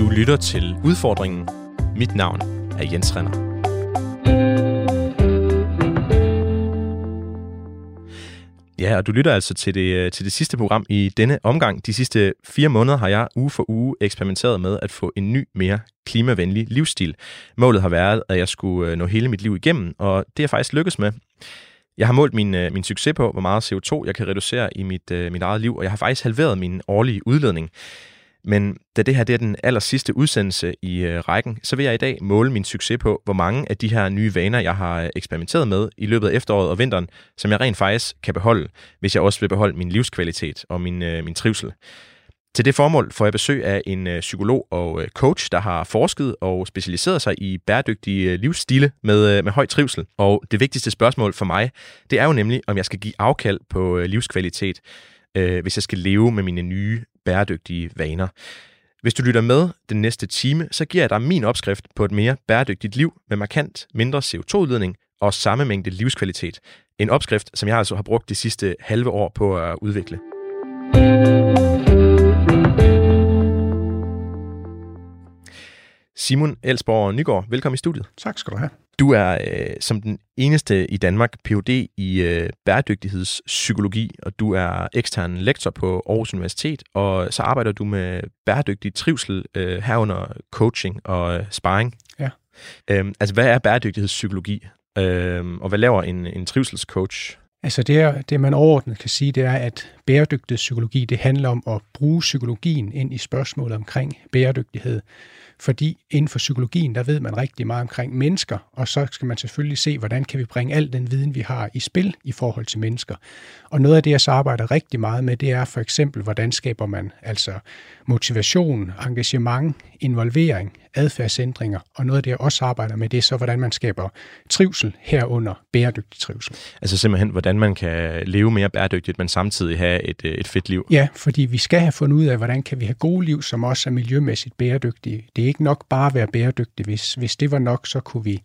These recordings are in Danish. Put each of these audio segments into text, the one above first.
Du lytter til Udfordringen. Mit navn er Jens Renner. Ja, og du lytter altså til det, øh, til det sidste program i denne omgang. De sidste fire måneder har jeg uge for uge eksperimenteret med at få en ny, mere klimavenlig livsstil. Målet har været, at jeg skulle øh, nå hele mit liv igennem, og det er jeg faktisk lykkes med. Jeg har målt min, øh, min succes på, hvor meget CO2 jeg kan reducere i mit, mit eget liv, og jeg har faktisk halveret min årlige udledning. Men da det her det er den aller sidste udsendelse i øh, rækken, så vil jeg i dag måle min succes på, hvor mange af de her nye vaner, jeg har øh, eksperimenteret med i løbet af efteråret og vinteren, som jeg rent faktisk kan beholde, hvis jeg også vil beholde min livskvalitet og min, øh, min trivsel. Til det formål får jeg besøg af en øh, psykolog og øh, coach, der har forsket og specialiseret sig i bæredygtige øh, livsstile med, øh, med høj trivsel. Og det vigtigste spørgsmål for mig, det er jo nemlig, om jeg skal give afkald på øh, livskvalitet, hvis jeg skal leve med mine nye bæredygtige vaner. Hvis du lytter med den næste time, så giver jeg dig min opskrift på et mere bæredygtigt liv med markant mindre CO2-udledning og samme mængde livskvalitet. En opskrift, som jeg altså har brugt de sidste halve år på at udvikle. Simon Elsborg Nygaard, velkommen i studiet. Tak skal du have. Du er øh, som den eneste i Danmark Ph.D. i øh, bæredygtighedspsykologi, og du er ekstern lektor på Aarhus Universitet, og så arbejder du med bæredygtig trivsel øh, herunder coaching og øh, sparring. Ja. Øhm, altså, hvad er bæredygtighedspsykologi, øhm, og hvad laver en, en trivselscoach? Altså det, er, det, man overordnet kan sige, det er, at bæredygtig psykologi, det handler om at bruge psykologien ind i spørgsmålet omkring bæredygtighed fordi inden for psykologien, der ved man rigtig meget omkring mennesker, og så skal man selvfølgelig se, hvordan kan vi bringe al den viden, vi har i spil i forhold til mennesker. Og noget af det, jeg så arbejder rigtig meget med, det er for eksempel, hvordan skaber man altså motivation, engagement, involvering, adfærdsændringer, og noget af det, jeg også arbejder med, det er så, hvordan man skaber trivsel herunder bæredygtig trivsel. Altså simpelthen, hvordan man kan leve mere bæredygtigt, men samtidig have et, et fedt liv. Ja, fordi vi skal have fundet ud af, hvordan kan vi have gode liv, som også er miljømæssigt bæredygtige. Det er ikke nok bare at være bæredygtig. Hvis, hvis det var nok, så kunne vi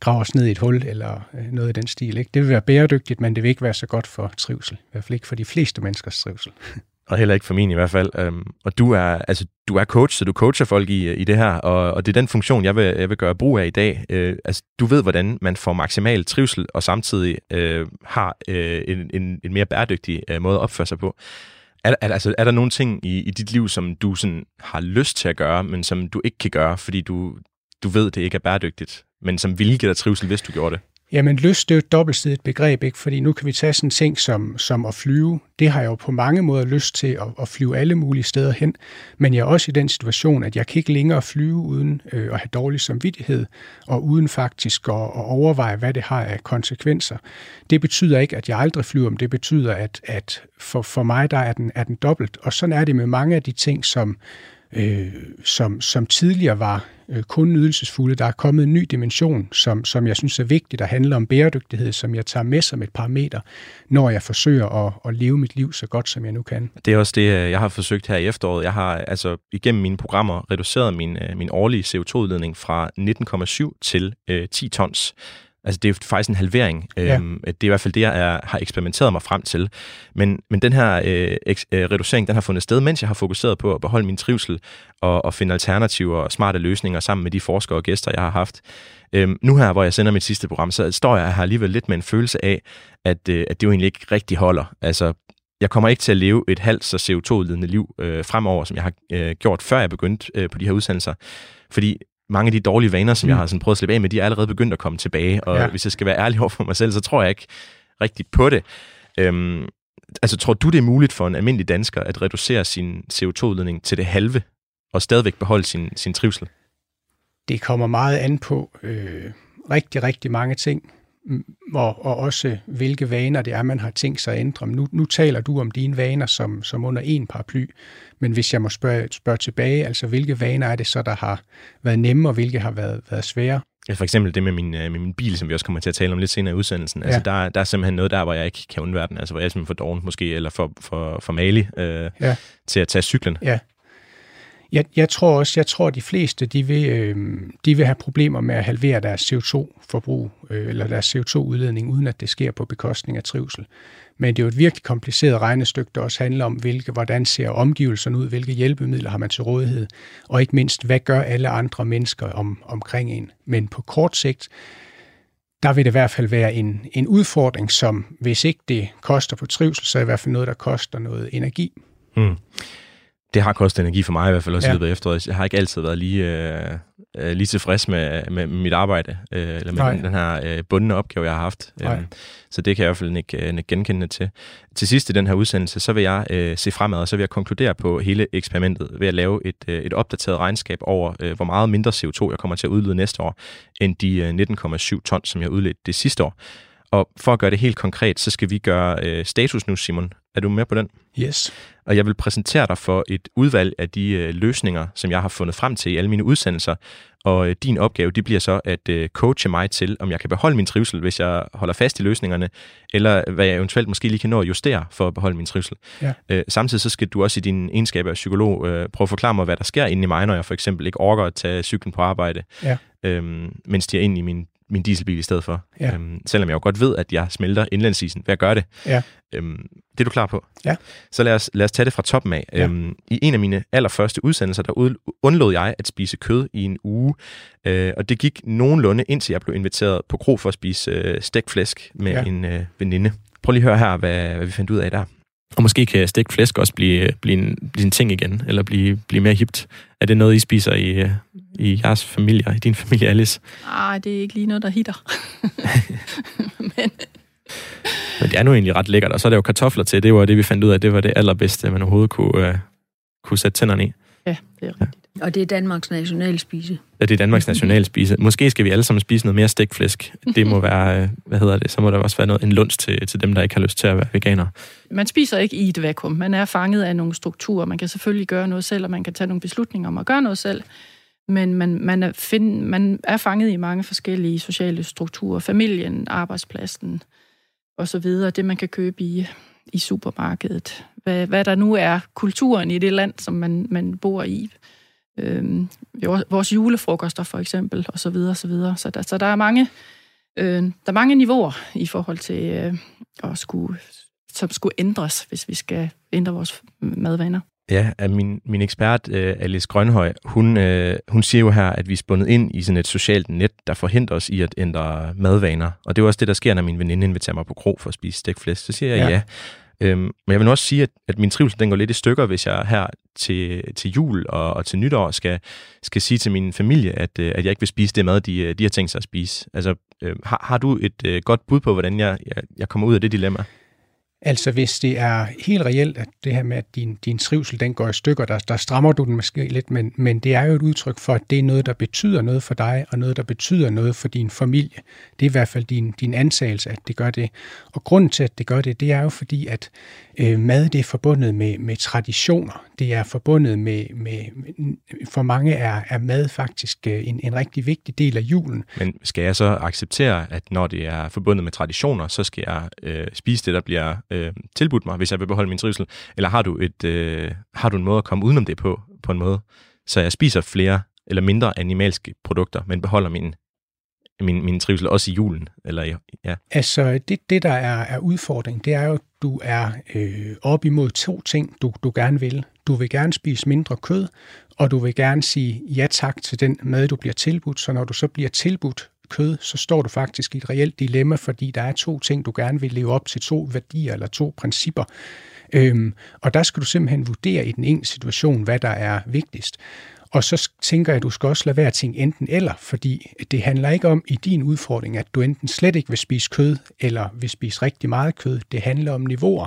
grave os ned i et hul eller øh, noget i den stil. Ikke? Det vil være bæredygtigt, men det vil ikke være så godt for trivsel. I hvert fald ikke for de fleste menneskers trivsel. og heller ikke for min i hvert fald. Um, og du er, altså, du er coach, så du coacher folk i, i det her, og, og det er den funktion, jeg vil, jeg vil gøre brug af i dag. Øh, altså, du ved, hvordan man får maksimal trivsel, og samtidig øh, har øh, en, en, en mere bæredygtig øh, måde at opføre sig på. Er, er, altså, er der nogle ting i, i dit liv, som du sådan har lyst til at gøre, men som du ikke kan gøre, fordi du, du ved, det ikke er bæredygtigt, men som ville give dig trivsel, hvis du gjorde det? Jamen lyst, det er jo et dobbeltsidigt begreb, ikke? fordi nu kan vi tage sådan en ting som, som at flyve. Det har jeg jo på mange måder lyst til at, at flyve alle mulige steder hen, men jeg er også i den situation, at jeg kan ikke længere flyve uden øh, at have dårlig samvittighed, og uden faktisk at, at overveje, hvad det har af konsekvenser. Det betyder ikke, at jeg aldrig flyver, men det betyder, at, at for, for mig der er den, er den dobbelt. Og sådan er det med mange af de ting, som, øh, som, som tidligere var øh, kun nydelsesfulde. Der er kommet en ny dimension, som, som jeg synes er vigtig, der handler om bæredygtighed, som jeg tager med som et parameter, når jeg forsøger at, at leve mit liv så godt, som jeg nu kan. Det er også det, øh, jeg har forsøgt her i efteråret. Jeg har altså igennem mine programmer reduceret min, øh, min årlige CO2-udledning fra 19,7 til øh, 10 tons. Altså det er faktisk en halvering. Ja. Øhm, det er i hvert fald det, jeg er, har eksperimenteret mig frem til. Men, men den her øh, eks, øh, reducering, den har fundet sted, mens jeg har fokuseret på at beholde min trivsel og, og finde alternativer og smarte løsninger sammen med de forskere og gæster, jeg har haft. Øhm, nu her, hvor jeg sender mit sidste program, så står jeg her alligevel lidt med en følelse af, at, øh, at det jo egentlig ikke rigtig holder. Altså, jeg kommer ikke til at leve et halvt så CO2-udledende liv øh, fremover, som jeg har øh, gjort, før jeg begyndte øh, på de her udsendelser. Fordi mange af de dårlige vaner, som mm. jeg har sådan prøvet at slippe af med, de er allerede begyndt at komme tilbage. Og ja. hvis jeg skal være ærlig over for mig selv, så tror jeg ikke rigtigt på det. Øhm, altså, tror du, det er muligt for en almindelig dansker at reducere sin CO2-udledning til det halve, og stadigvæk beholde sin, sin trivsel? Det kommer meget an på øh, rigtig, rigtig mange ting og, og også hvilke vaner det er, man har tænkt sig at ændre. Nu, nu taler du om dine vaner som, som under en paraply, men hvis jeg må spørge, spørge tilbage, altså hvilke vaner er det så, der har været nemme, og hvilke har været, været svære? Ja, for eksempel det med min, øh, med min bil, som vi også kommer til at tale om lidt senere i udsendelsen. Altså, ja. der, der er simpelthen noget der, hvor jeg ikke kan undvære den. Altså, hvor jeg er simpelthen for doven måske, eller for, for, for malig øh, ja. til at tage cyklen. Ja. Jeg, jeg tror også, jeg tror, at de fleste de vil, øh, de vil have problemer med at halvere deres CO2-forbrug øh, eller deres CO2-udledning, uden at det sker på bekostning af trivsel. Men det er jo et virkelig kompliceret regnestykke, der også handler om, hvilke, hvordan ser omgivelserne ud, hvilke hjælpemidler har man til rådighed, og ikke mindst, hvad gør alle andre mennesker om, omkring en. Men på kort sigt, der vil det i hvert fald være en, en udfordring, som hvis ikke det koster på trivsel, så er det i hvert fald noget, der koster noget energi. Mm det har kostet energi for mig i hvert fald også ja. i løbet af efteråret. Jeg har ikke altid været lige, øh, øh lige tilfreds med, med mit arbejde, øh, eller med den, den her øh, bundne opgave, jeg har haft. Øh, så det kan jeg i hvert fald ikke, øh, ikke genkende til. Til sidst i den her udsendelse, så vil jeg øh, se fremad, og så vil jeg konkludere på hele eksperimentet ved at lave et, øh, et opdateret regnskab over, øh, hvor meget mindre CO2 jeg kommer til at udlede næste år, end de øh, 19,7 ton, som jeg udledte det sidste år. Og for at gøre det helt konkret, så skal vi gøre øh, status nu, Simon. Er du med på den? Yes. Og jeg vil præsentere dig for et udvalg af de øh, løsninger, som jeg har fundet frem til i alle mine udsendelser. Og øh, din opgave, det bliver så at øh, coache mig til, om jeg kan beholde min trivsel, hvis jeg holder fast i løsningerne, eller hvad jeg eventuelt måske lige kan nå at justere for at beholde min trivsel. Ja. Øh, samtidig så skal du også i din egenskab af psykolog øh, prøve at forklare mig, hvad der sker inde i mig, når jeg for eksempel ikke orker at tage cyklen på arbejde, ja. øh, mens de er ind i min min dieselbil i stedet for. Ja. Øhm, selvom jeg jo godt ved, at jeg smelter indlandsisen ved at gøre det. Ja. Øhm, det er du klar på? Ja. Så lad os, lad os tage det fra toppen af. Ja. Øhm, I en af mine allerførste udsendelser, der undlod jeg at spise kød i en uge. Øh, og det gik nogenlunde, indtil jeg blev inviteret på kro for at spise øh, stegt flæsk med ja. en øh, veninde. Prøv lige at høre her, hvad, hvad vi fandt ud af der. Og måske kan stegt flæsk også blive, blive, en, blive en ting igen, eller blive, blive mere hipt. Er det noget, I spiser i, i jeres familie, i din familie, Alice? Nej, det er ikke lige noget, der hitter. Men... Men det er nu egentlig ret lækkert, og så er der jo kartofler til. Det var det, vi fandt ud af, det var det allerbedste, man overhovedet kunne, uh, kunne sætte tænderne i. Ja, det er rigtigt. Og det er Danmarks nationalspise. Ja, det er Danmarks nationalspise. Måske skal vi alle sammen spise noget mere stikflæsk. Det må være, øh, hvad hedder det, så må der også være noget, en lunds til, til dem, der ikke har lyst til at være veganer. Man spiser ikke i et vakuum. Man er fanget af nogle strukturer. Man kan selvfølgelig gøre noget selv, og man kan tage nogle beslutninger om at gøre noget selv. Men man, man, er, find, man er fanget i mange forskellige sociale strukturer. Familien, arbejdspladsen og så videre. Det, man kan købe i, i supermarkedet. Hvad, hvad der nu er kulturen i det land, som man, man bor i øh, vores julefrokoster for eksempel, og så videre, så videre. Så der, så der er mange, øh, der er mange niveauer i forhold til øh, at skulle, som skulle ændres, hvis vi skal ændre vores madvaner. Ja, min, min ekspert, uh, Alice Grønhøj, hun, uh, hun siger jo her, at vi er spundet ind i sådan et socialt net, der forhindrer os i at ændre madvaner. Og det er også det, der sker, når min veninde inviterer mig på krog for at spise stegflæsk. Så siger jeg ja. ja. Øhm, men jeg vil også sige, at, at min trivsel den går lidt i stykker, hvis jeg her til, til jul og, og til nytår skal, skal sige til min familie, at, øh, at jeg ikke vil spise det mad, de, øh, de har tænkt sig at spise. Altså, øh, har, har du et øh, godt bud på, hvordan jeg, jeg, jeg kommer ud af det dilemma? Altså hvis det er helt reelt, at det her med, at din, din trivsel den går i stykker, der, der strammer du den måske lidt, men, men det er jo et udtryk for, at det er noget, der betyder noget for dig, og noget, der betyder noget for din familie. Det er i hvert fald din, din antagelse, at det gør det. Og grunden til, at det gør det, det er jo fordi, at øh, mad det er forbundet med, med traditioner. Det er forbundet med, med for mange er, er mad faktisk øh, en, en rigtig vigtig del af julen. Men skal jeg så acceptere, at når det er forbundet med traditioner, så skal jeg øh, spise det, der bliver øh, tilbudt mig, hvis jeg vil beholde min trivsel? Eller har du, et, øh, har du en måde at komme udenom det på, på en måde, så jeg spiser flere eller mindre animalske produkter, men beholder min min, min trivsel også i julen? Eller, ja. Altså, det, det der er, er udfordringen, det er jo, at du er øh, op imod to ting, du, du gerne vil. Du vil gerne spise mindre kød, og du vil gerne sige ja tak til den mad, du bliver tilbudt. Så når du så bliver tilbudt kød, så står du faktisk i et reelt dilemma, fordi der er to ting, du gerne vil leve op til, to værdier eller to principper. Øhm, og der skal du simpelthen vurdere i den ene situation, hvad der er vigtigst. Og så tænker jeg, at du skal også lade være at tænke enten eller, fordi det handler ikke om i din udfordring, at du enten slet ikke vil spise kød, eller vil spise rigtig meget kød. Det handler om niveauer.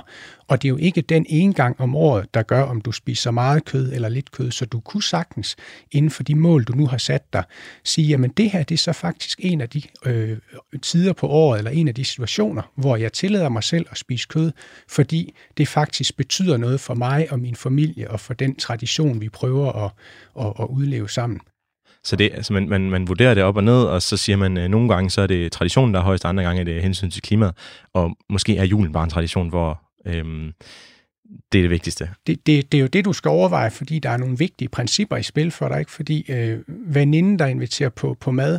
Og det er jo ikke den ene gang om året, der gør, om du spiser meget kød eller lidt kød. Så du kunne sagtens, inden for de mål, du nu har sat dig, sige, jamen det her det er så faktisk en af de øh, tider på året, eller en af de situationer, hvor jeg tillader mig selv at spise kød, fordi det faktisk betyder noget for mig og min familie, og for den tradition, vi prøver at, at, at udleve sammen. Så det, altså man, man, man vurderer det op og ned, og så siger man, at øh, nogle gange så er det traditionen, der er højst, andre gange er det hensyn til klimaet, og måske er julen bare en tradition, hvor øhm, det er det vigtigste. Det, det, det er jo det, du skal overveje, fordi der er nogle vigtige principper i spil for dig, ikke? fordi øh, veninden, der inviterer på, på mad,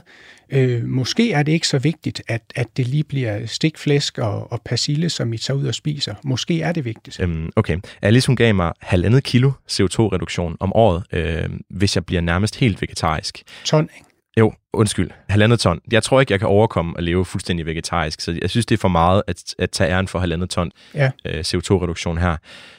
øh, måske er det ikke så vigtigt, at, at det lige bliver stikflæsk og, og persille, som I tager ud og spiser. Måske er det vigtigt. Øhm, okay. Alice, hun gav mig halvandet kilo CO2-reduktion om året, øh, hvis jeg bliver nærmest helt vegetarisk. Ton, ikke? Jo, undskyld. Halvandet ton. Jeg tror ikke, jeg kan overkomme at leve fuldstændig vegetarisk, så jeg synes, det er for meget at, at tage æren for halvandet ton Ja. øh, CO2-reduktion her.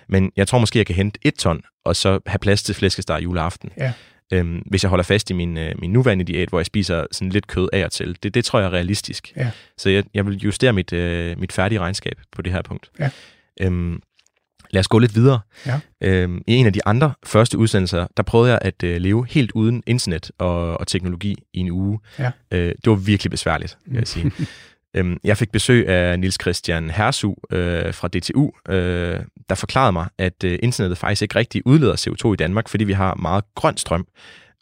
Men jeg tror måske, jeg kan hente et ton, og så have plads til flæskesteg juleaften. Ja. Øhm, hvis jeg holder fast i min, øh, min nuværende diæt, hvor jeg spiser sådan lidt kød af og til. Det, det tror jeg er realistisk. Ja. Så jeg, jeg vil justere mit, øh, mit færdige regnskab på det her punkt. Ja. Øhm, lad os gå lidt videre. Ja. Øhm, I en af de andre første udsendelser, der prøvede jeg at øh, leve helt uden internet og, og teknologi i en uge. Ja. Øh, det var virkelig besværligt, vil jeg sige. Øhm, Jeg fik besøg af Nils Christian Hersu øh, fra DTU, øh, der forklarede mig, at øh, internettet faktisk ikke rigtig udleder CO2 i Danmark, fordi vi har meget grøn strøm.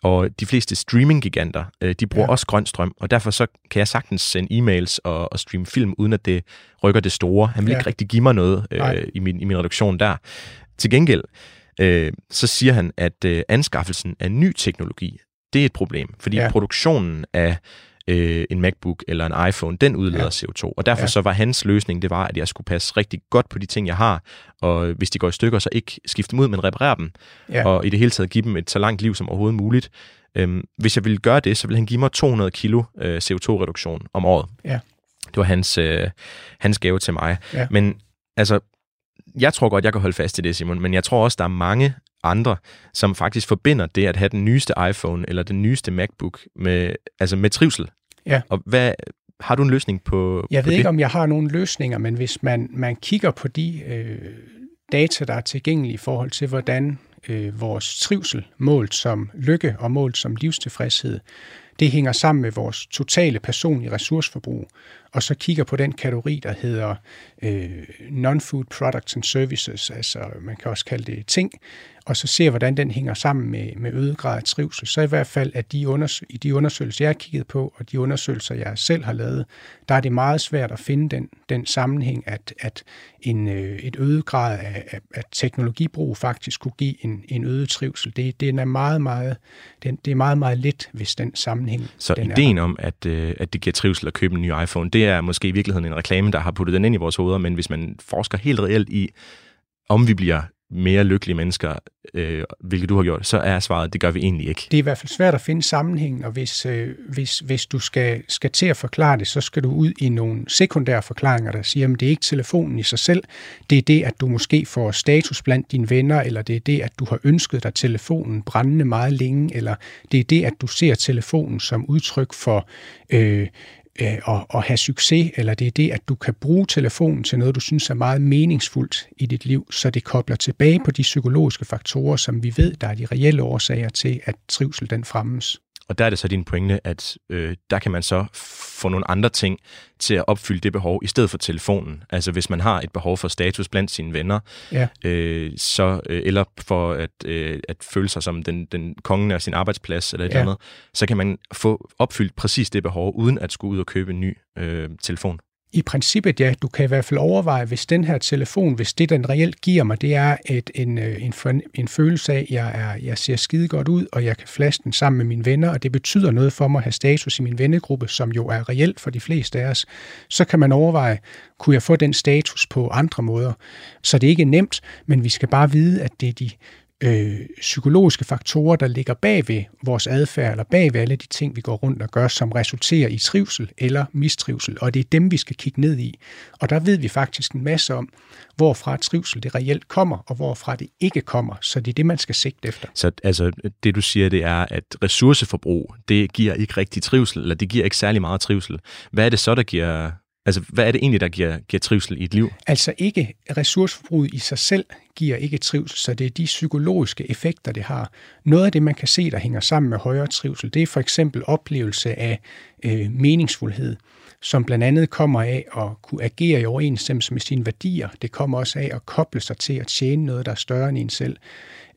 Og de fleste streaming-giganter, øh, de bruger ja. Også grøn strøm, og derfor så kan jeg sagtens sende e-mails og, og streame film, uden at det rykker det store. Han vil Ja. ikke rigtig give mig noget Nej. øh, i, min, i min reduktion der. Til gengæld, øh, så siger han, at øh, anskaffelsen af ny teknologi, det er et problem, fordi. Ja. produktionen af øh, en MacBook eller en iPhone, den udleder ja. CO2. Og derfor ja. Så var hans løsning, det var, at jeg skulle passe rigtig godt på de ting, jeg har, og hvis de går i stykker, så ikke skifte dem ud, men reparere dem, Ja. og i det hele taget give dem et så langt liv som overhovedet muligt. Øhm, hvis jeg ville gøre det, så ville han give mig 200 kilo øh, CO2-reduktion om året. Ja. Det var hans, øh, hans gave til mig. Ja. Men altså, jeg tror godt, jeg kan holde fast i det, Simon, men jeg tror også, der er mange andre, som faktisk forbinder det at have den nyeste iPhone eller den nyeste MacBook med, altså med trivsel. Ja. Og hvad, har du en løsning på, Jeg på ved det? ikke, om jeg har nogle løsninger, men hvis man, man kigger på de øh, data, der er tilgængelige i forhold til, hvordan øh, vores trivsel, målt som lykke og målt som livstilfredshed, det hænger sammen med vores totale personlige ressourceforbrug, og så kigger på den kategori, der hedder øh, non-food products and services, altså man kan også kalde det ting, og så ser, hvordan den hænger sammen med, med øget grad af trivsel. Så i hvert fald, at de unders- i de undersøgelser, jeg har kigget på, og de undersøgelser, jeg selv har lavet, der er det meget svært at finde den, den sammenhæng, at, at en, øh, et øget grad af, af, af teknologibrug faktisk kunne give en, en øget trivsel. Det, det er meget, meget, den, det er meget, meget let, hvis den sammenhæng Så den ideen om, at, øh, at det giver trivsel at købe en ny iPhone, det er måske i virkeligheden en reklame, der har puttet den ind i vores hoveder, men hvis man forsker helt reelt i, om vi bliver mere lykkelige mennesker, øh, hvilket du har gjort, så er svaret, det gør vi egentlig ikke. Det er i hvert fald svært at finde sammenhængen, og hvis, øh, hvis, hvis du skal, skal til at forklare det, så skal du ud i nogle sekundære forklaringer, der siger, at det er ikke telefonen i sig selv, det er det, at du måske får status blandt dine venner, eller det er det, at du har ønsket dig telefonen brændende meget længe, eller det er det, at du ser telefonen som udtryk for øh, øh, at, at have succes, eller det er det, at du kan bruge telefonen til noget, du synes er meget meningsfuldt i dit liv, så det kobler tilbage på de psykologiske faktorer, som vi ved, der er de reelle årsager til, at trivsel den fremmes. Og der er det så din pointe, at øh, der kan man så få nogle andre ting til at opfylde det behov, i stedet for telefonen. Altså hvis man har et behov for status blandt sine venner, Ja. øh, så, øh, eller for at, øh, at føle sig som den, den kongen af sin arbejdsplads, eller et Ja. eller andet, så kan man få opfyldt præcis det behov, uden at skulle ud og købe en ny øh, telefon. I princippet, ja, du kan i hvert fald overveje, hvis den her telefon, hvis det, den reelt giver mig, det er et, en, øh, en, en følelse af, at jeg, er, jeg ser skide godt ud, og jeg kan flaske den sammen med mine venner, og det betyder noget for mig at have status i min vennegruppe, som jo er reelt for de fleste af os, så kan man overveje, kunne jeg få den status på andre måder? Så det er ikke nemt, men vi skal bare vide, at det er de øh, psykologiske faktorer, der ligger bag ved vores adfærd, eller bag ved alle de ting, vi går rundt og gør, som resulterer i trivsel eller mistrivsel, og det er dem, vi skal kigge ned i. Og der ved vi faktisk en masse om, hvorfra trivsel det reelt kommer, og hvorfra det ikke kommer, så det er det, man skal sigte efter. Så altså, det du siger, det er, at ressourceforbrug, det giver ikke rigtig trivsel, eller det giver ikke særlig meget trivsel. Hvad er det så, der giver... Altså, hvad er det egentlig, der giver, giver trivsel i et liv? Altså ikke ressourceforbruget i sig selv giver ikke trivsel, så det er de psykologiske effekter, det har. Noget af det, man kan se, der hænger sammen med højere trivsel, det er for eksempel oplevelse af øh, meningsfuldhed som blandt andet kommer af at kunne agere i overensstemmelse med sine værdier. Det kommer også af at koble sig til at tjene noget, der er større end en selv.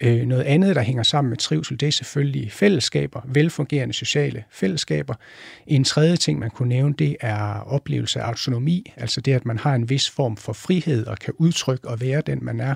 Øh, noget andet, der hænger sammen med trivsel, det er selvfølgelig fællesskaber, velfungerende sociale fællesskaber. En tredje ting, man kunne nævne, det er oplevelse af autonomi, altså det, at man har en vis form for frihed og kan udtrykke og være den, man er.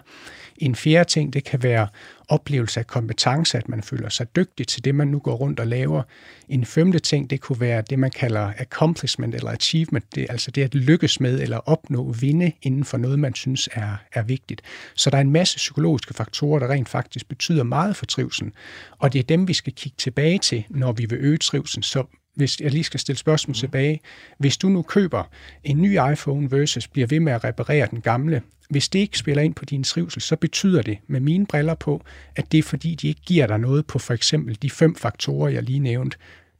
En fjerde ting, det kan være oplevelse af kompetence, at man føler sig dygtig til det, man nu går rundt og laver. En femte ting, det kunne være det, man kalder accomplishment eller achievement, det er altså det at lykkes med eller opnå vinde inden for noget, man synes er, er vigtigt. Så der er en masse psykologiske faktorer, der rent faktisk betyder meget for trivselen, og det er dem, vi skal kigge tilbage til, når vi vil øge trivselen. Så hvis jeg lige skal stille spørgsmål mm. tilbage, hvis du nu køber en ny iPhone versus bliver ved med at reparere den gamle, hvis det ikke spiller ind på din trivsel, så betyder det med mine briller på, at det er fordi, de ikke giver dig noget på for eksempel de fem faktorer, jeg lige nævnte.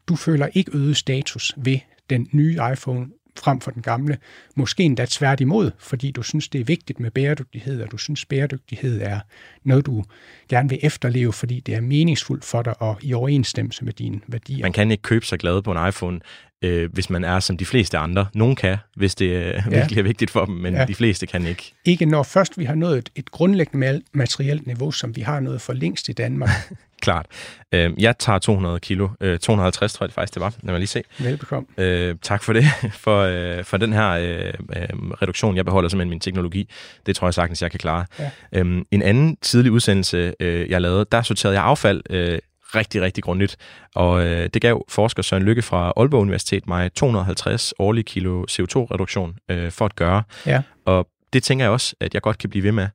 Du føler ikke øget status ved den nye iPhone frem for den gamle. Måske endda tværtimod, fordi du synes, det er vigtigt med bæredygtighed, og du synes, bæredygtighed er noget, du gerne vil efterleve, fordi det er meningsfuldt for dig og i overensstemmelse med dine værdier. Man kan ikke købe sig glad på en iPhone, øh, hvis man er som de fleste andre. Nogen kan, hvis det øh, ja. virkelig er vigtigt for dem, men ja. de fleste kan ikke. Ikke når først vi har nået et, et grundlæggende materielt niveau, som vi har nået for længst i Danmark. Klart. Øh, jeg tager 200 kilo. Øh, 250 tror jeg det faktisk, det var. Lad mig lige se. Velbekomme. Øh, tak for det, for, øh, for den her øh, øh, reduktion. Jeg beholder simpelthen min teknologi. Det tror jeg sagtens, jeg kan klare. Ja. Øh, en anden tidlig udsendelse, øh, jeg lavede, der sorterede jeg affald øh, rigtig, rigtig grundigt. Og øh, det gav forsker Søren Lykke fra Aalborg Universitet mig 250 årlige kilo CO2-reduktion øh, for at gøre. Ja. Og det tænker jeg også, at jeg godt kan blive ved med.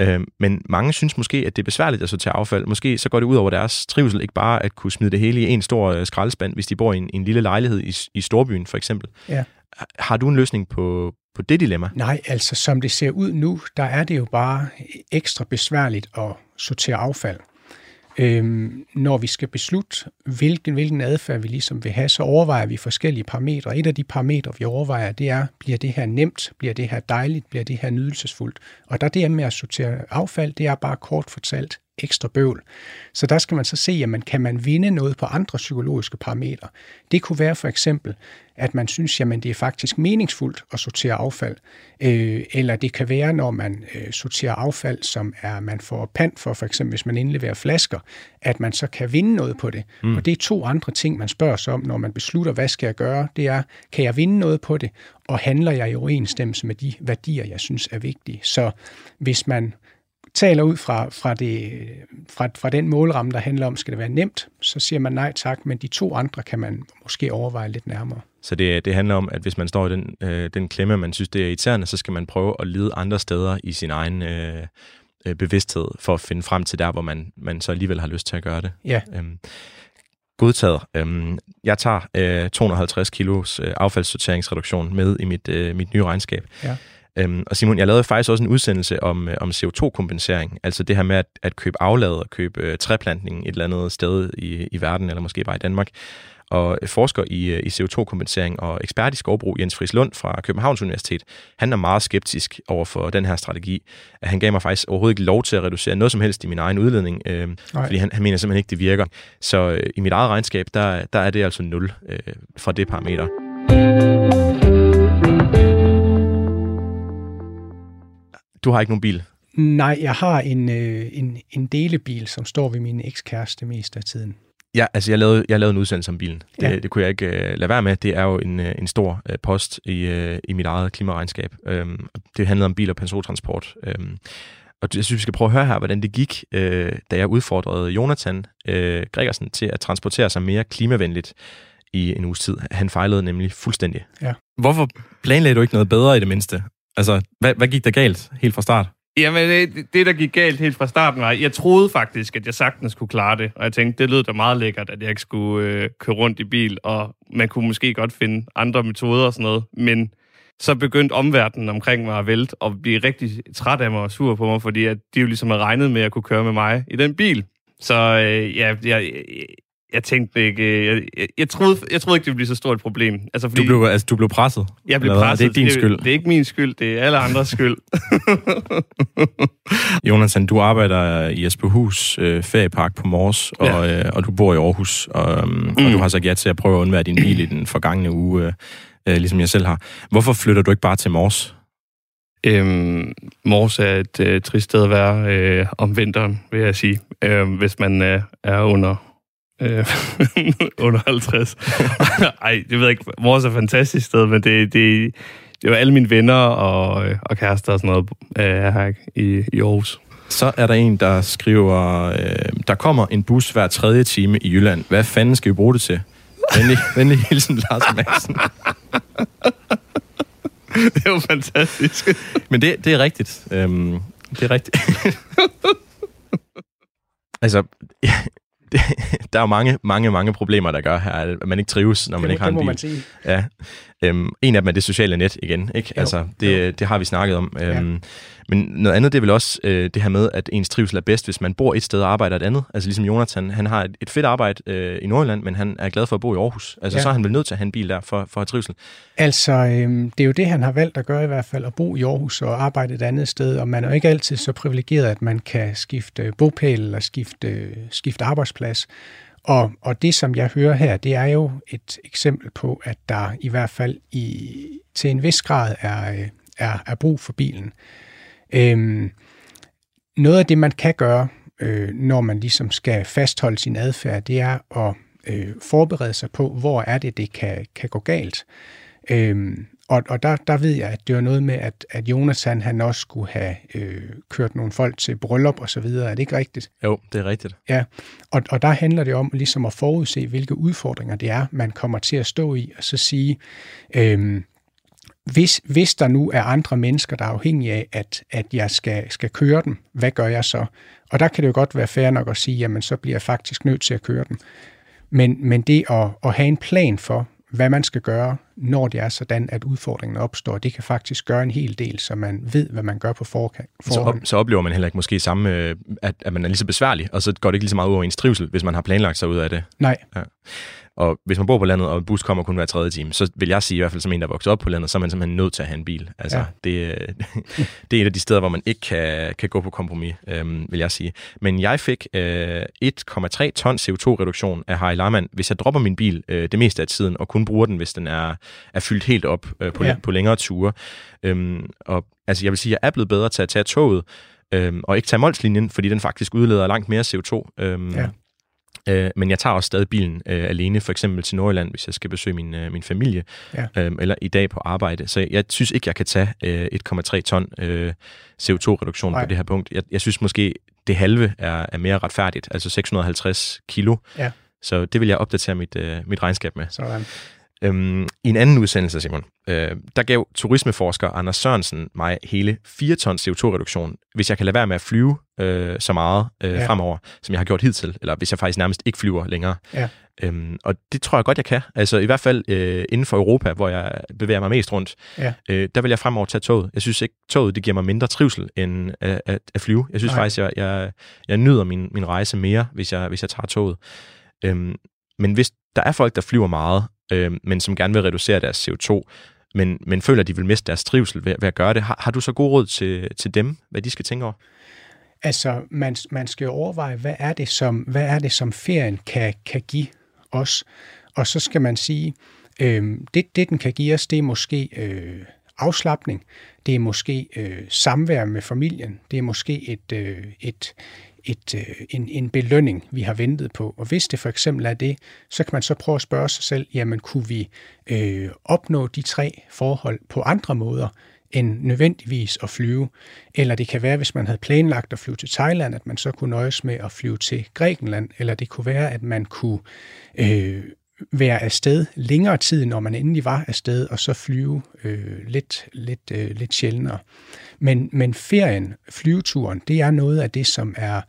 Øh, men mange synes måske, at det er besværligt at sortere affald. Måske så går det ud over deres trivsel, ikke bare at kunne smide det hele i en stor øh, skraldespand, hvis de bor i en, en lille lejlighed i, i storbyen for eksempel. Ja. Har du en løsning på, på det dilemma? Nej, altså som det ser ud nu, der er det jo bare ekstra besværligt at sortere affald. Øhm, når vi skal beslutte, hvilken, hvilken adfærd vi ligesom vil have, så overvejer vi forskellige parametre. Et af de parametre, vi overvejer, det er, bliver det her nemt, bliver det her dejligt, bliver det her nydelsesfuldt. Og der det med at sortere affald, det er bare kort fortalt ekstra bøvl. Så der skal man så se, jamen, kan man vinde noget på andre psykologiske parametre. Det kunne være for eksempel, at man synes, jamen det er faktisk meningsfuldt at sortere affald. Øh, eller det kan være, når man øh, sorterer affald, som er man får pant for, for eksempel hvis man indleverer flasker, at man så kan vinde noget på det. Mm. Og det er to andre ting, man spørger sig om, når man beslutter, hvad skal jeg gøre. Det er, kan jeg vinde noget på det, og handler jeg i overensstemmelse med de værdier, jeg synes er vigtige. Så hvis man taler ud fra, fra, det, fra, fra den målramme, der handler om, skal det være nemt, så siger man nej tak, men de to andre kan man måske overveje lidt nærmere. Så det, det handler om, at hvis man står i den, øh, den klemme, man synes, det er irriterende, så skal man prøve at lede andre steder i sin egen øh, øh, bevidsthed, for at finde frem til der, hvor man, man så alligevel har lyst til at gøre det. Ja. Øhm, godtaget. Øhm, jeg tager øh, 250 kilos øh, affaldssorteringsreduktion med i mit, øh, mit nye regnskab. Ja. Øhm, og Simon, jeg lavede faktisk også en udsendelse om, øh, om CO2-kompensering, altså det her med at, at købe aflad og købe øh, træplantning et eller andet sted i, i verden, eller måske bare i Danmark. Og forsker i, øh, i CO2-kompensering og ekspert i skovbrug, Jens Friis Lund fra Københavns Universitet, han er meget skeptisk over for den her strategi. At han gav mig faktisk overhovedet ikke lov til at reducere noget som helst i min egen udledning, øh, fordi han, han mener simpelthen ikke, det virker. Så øh, i mit eget regnskab, der, der er det altså 0 øh, fra det parameter. Du har ikke nogen bil? Nej, jeg har en, øh, en, en delebil, som står ved min ekskæreste mest af tiden. Ja, altså jeg lavede, jeg lavede en udsendelse om bilen. Det, ja. det kunne jeg ikke uh, lade være med. Det er jo en, uh, en stor uh, post i, uh, i mit eget klimaregnskab. Um, det handlede om bil- og persontransport. Um, og jeg synes, vi skal prøve at høre her, hvordan det gik, uh, da jeg udfordrede Jonathan uh, Gregersen til at transportere sig mere klimavenligt i en uges tid. Han fejlede nemlig fuldstændig. Ja. Hvorfor planlagde du ikke noget bedre i det mindste? Altså, hvad, hvad gik der galt helt fra start? Jamen, det, det, der gik galt helt fra starten, var, jeg troede faktisk, at jeg sagtens kunne klare det. Og jeg tænkte, det lød da meget lækkert, at jeg ikke skulle øh, køre rundt i bil, og man kunne måske godt finde andre metoder og sådan noget. Men så begyndte omverdenen omkring mig at vælte og blive rigtig træt af mig og sur på mig, fordi at de jo ligesom havde regnet med at kunne køre med mig i den bil. Så øh, ja, jeg, jeg tænkte ikke... Øh, jeg, jeg, jeg, troede, jeg troede ikke, det ville blive så stort et problem. Altså, fordi, du, blev, altså, du blev presset? Jeg blev presset. Det er din skyld? Det, det er ikke min skyld, det er alle andres skyld. Jonathan, du arbejder i Esbjerghus øh, feriepark på Mors, og, ja. øh, og du bor i Aarhus, og, um, mm. og du har sagt ja til at prøve at undvære din bil i den forgangne uge. øh, ligesom jeg selv har. Hvorfor flytter du ikke bare til Mors? Øhm, Mors er et øh, trist sted at være øh, om vinteren, vil jeg sige, øh, hvis man øh, er under øh, under 50. Ej, det ved jeg ikke. Mors er et fantastisk sted, men det, det, det var alle mine venner og, øh, og kærester og sådan noget øh, her i, i Aarhus. Så er der en, der skriver, øh, der kommer en bus hver tredje time i Jylland. Hvad fanden skal vi bruge det til? Venlig, venlig hilsen, Lars Madsen. det er jo fantastisk. Men det, det er rigtigt. Øhm, det er rigtigt. altså, der er jo mange, mange, mange problemer, der gør her, at man ikke trives, når man det, ikke har en bil. man sige. Ja. Øhm, en af dem er det sociale net igen, ikke? Jo, altså, det, det har vi snakket om. Ja. Men noget andet, det er vel også øh, det her med, at ens trivsel er bedst, hvis man bor et sted og arbejder et andet. Altså ligesom Jonathan, han har et, et fedt arbejde øh, i Nordjylland, men han er glad for at bo i Aarhus. Altså Ja. så er han vel nødt til at have en bil der for, for at have trivsel. Altså, øhm, det er jo det, han har valgt at gøre i hvert fald, at bo i Aarhus og arbejde et andet sted, og man er jo ikke altid så privilegeret, at man kan skifte bopæl eller skifte, skifte arbejdsplads. Og, og det, som jeg hører her, det er jo et eksempel på, at der i hvert fald i, til en vis grad er, øh, er, er brug for bilen. Øhm, noget af det, man kan gøre, øh, når man ligesom skal fastholde sin adfærd, det er at øh, forberede sig på, hvor er det, det kan, kan gå galt. Øhm, og og der, der ved jeg, at det var noget med, at, at Jonathan han også skulle have øh, kørt nogle folk til bryllup og så videre. Er det ikke rigtigt? Jo, det er rigtigt. Ja, og, og der handler det om ligesom at forudse, hvilke udfordringer det er, man kommer til at stå i, og så sige, øhm, hvis, hvis der nu er andre mennesker, der er afhængige af, at, at jeg skal, skal køre dem, hvad gør jeg så? Og der kan det jo godt være fair nok at sige, jamen så bliver jeg faktisk nødt til at køre dem. Men, men det at, at have en plan for, hvad man skal gøre, når det er sådan, at udfordringen opstår, det kan faktisk gøre en hel del, så man ved, hvad man gør på forhånd. Så, op, så oplever man heller ikke måske samme, øh, at, at man er lige så besværlig, og så går det ikke lige så meget ud over ens trivsel, hvis man har planlagt sig ud af det. Nej, Og hvis man bor på landet, og en bus kommer kun hver tredje time, så vil jeg sige, i hvert fald som en, der er vokset op på landet, så er man simpelthen nødt til at have en bil. Altså, Ja. det, det er et af de steder, hvor man ikke kan, kan gå på kompromis, øhm, vil jeg sige. Men jeg fik øh, 1,3 ton CO2-reduktion af Harry Larman, hvis jeg dropper min bil øh, det meste af tiden, og kun bruger den, hvis den er, er fyldt helt op øh, på, Ja. på længere ture. Øhm, og altså, jeg vil sige, at jeg er blevet bedre til at tage toget, øhm, og ikke tage Molslinjen, fordi den faktisk udleder langt mere CO2. Øhm, Ja. Øh, men jeg tager også stadig bilen øh, alene, for eksempel til Nordjylland, hvis jeg skal besøge min, øh, min familie, Ja. øh, eller i dag på arbejde. Så jeg synes ikke, jeg kan tage øh, 1,3 ton øh, CO2-reduktion Nej. på det her punkt. Jeg, jeg synes måske, det halve er, er mere retfærdigt, altså 650 kilo. Ja. Så det vil jeg opdatere mit, øh, mit regnskab med. sådan. Øhm, I en anden udsendelse, Simon, øh, der gav turismeforsker Anders Sørensen mig hele 4 tons CO2-reduktion, hvis jeg kan lade være med at flyve øh, så meget øh, Ja. fremover, som jeg har gjort hidtil, eller hvis jeg faktisk nærmest ikke flyver længere. Ja. Øhm, og det tror jeg godt, jeg kan. Altså i hvert fald øh, inden for Europa, hvor jeg bevæger mig mest rundt, Ja. øh, der vil jeg fremover tage toget. Jeg synes ikke, toget det giver mig mindre trivsel end at, at, at flyve. Jeg synes. Nej. faktisk, jeg, jeg, jeg nyder min, min rejse mere, hvis jeg, hvis jeg tager toget. Øhm, men hvis der er folk, der flyver meget, øh, men som gerne vil reducere deres CO2, men, men føler, at de vil miste deres trivsel ved, ved at gøre det, har, har du så god råd til, til dem, hvad de skal tænke over? Altså, man, man skal jo overveje, hvad er det, som, hvad er det, som ferien kan, kan give os? Og så skal man sige, øh, det, det, den kan give os, det er måske øh, afslappning, det er måske øh, samvær med familien, det er måske et, øh, et, et, øh, en, en belønning, vi har ventet på. Og hvis det for eksempel er det, så kan man så prøve at spørge sig selv, jamen kunne vi øh, opnå de tre forhold på andre måder, end nødvendigvis at flyve. Eller det kan være, hvis man havde planlagt at flyve til Thailand, at man så kunne nøjes med at flyve til Grækenland. Eller det kunne være, at man kunne øh, være afsted længere tid, når man endelig var afsted, og så flyve øh, lidt, lidt, øh, lidt sjældnere. Men, men ferien, flyveturen, det er noget af det, som er,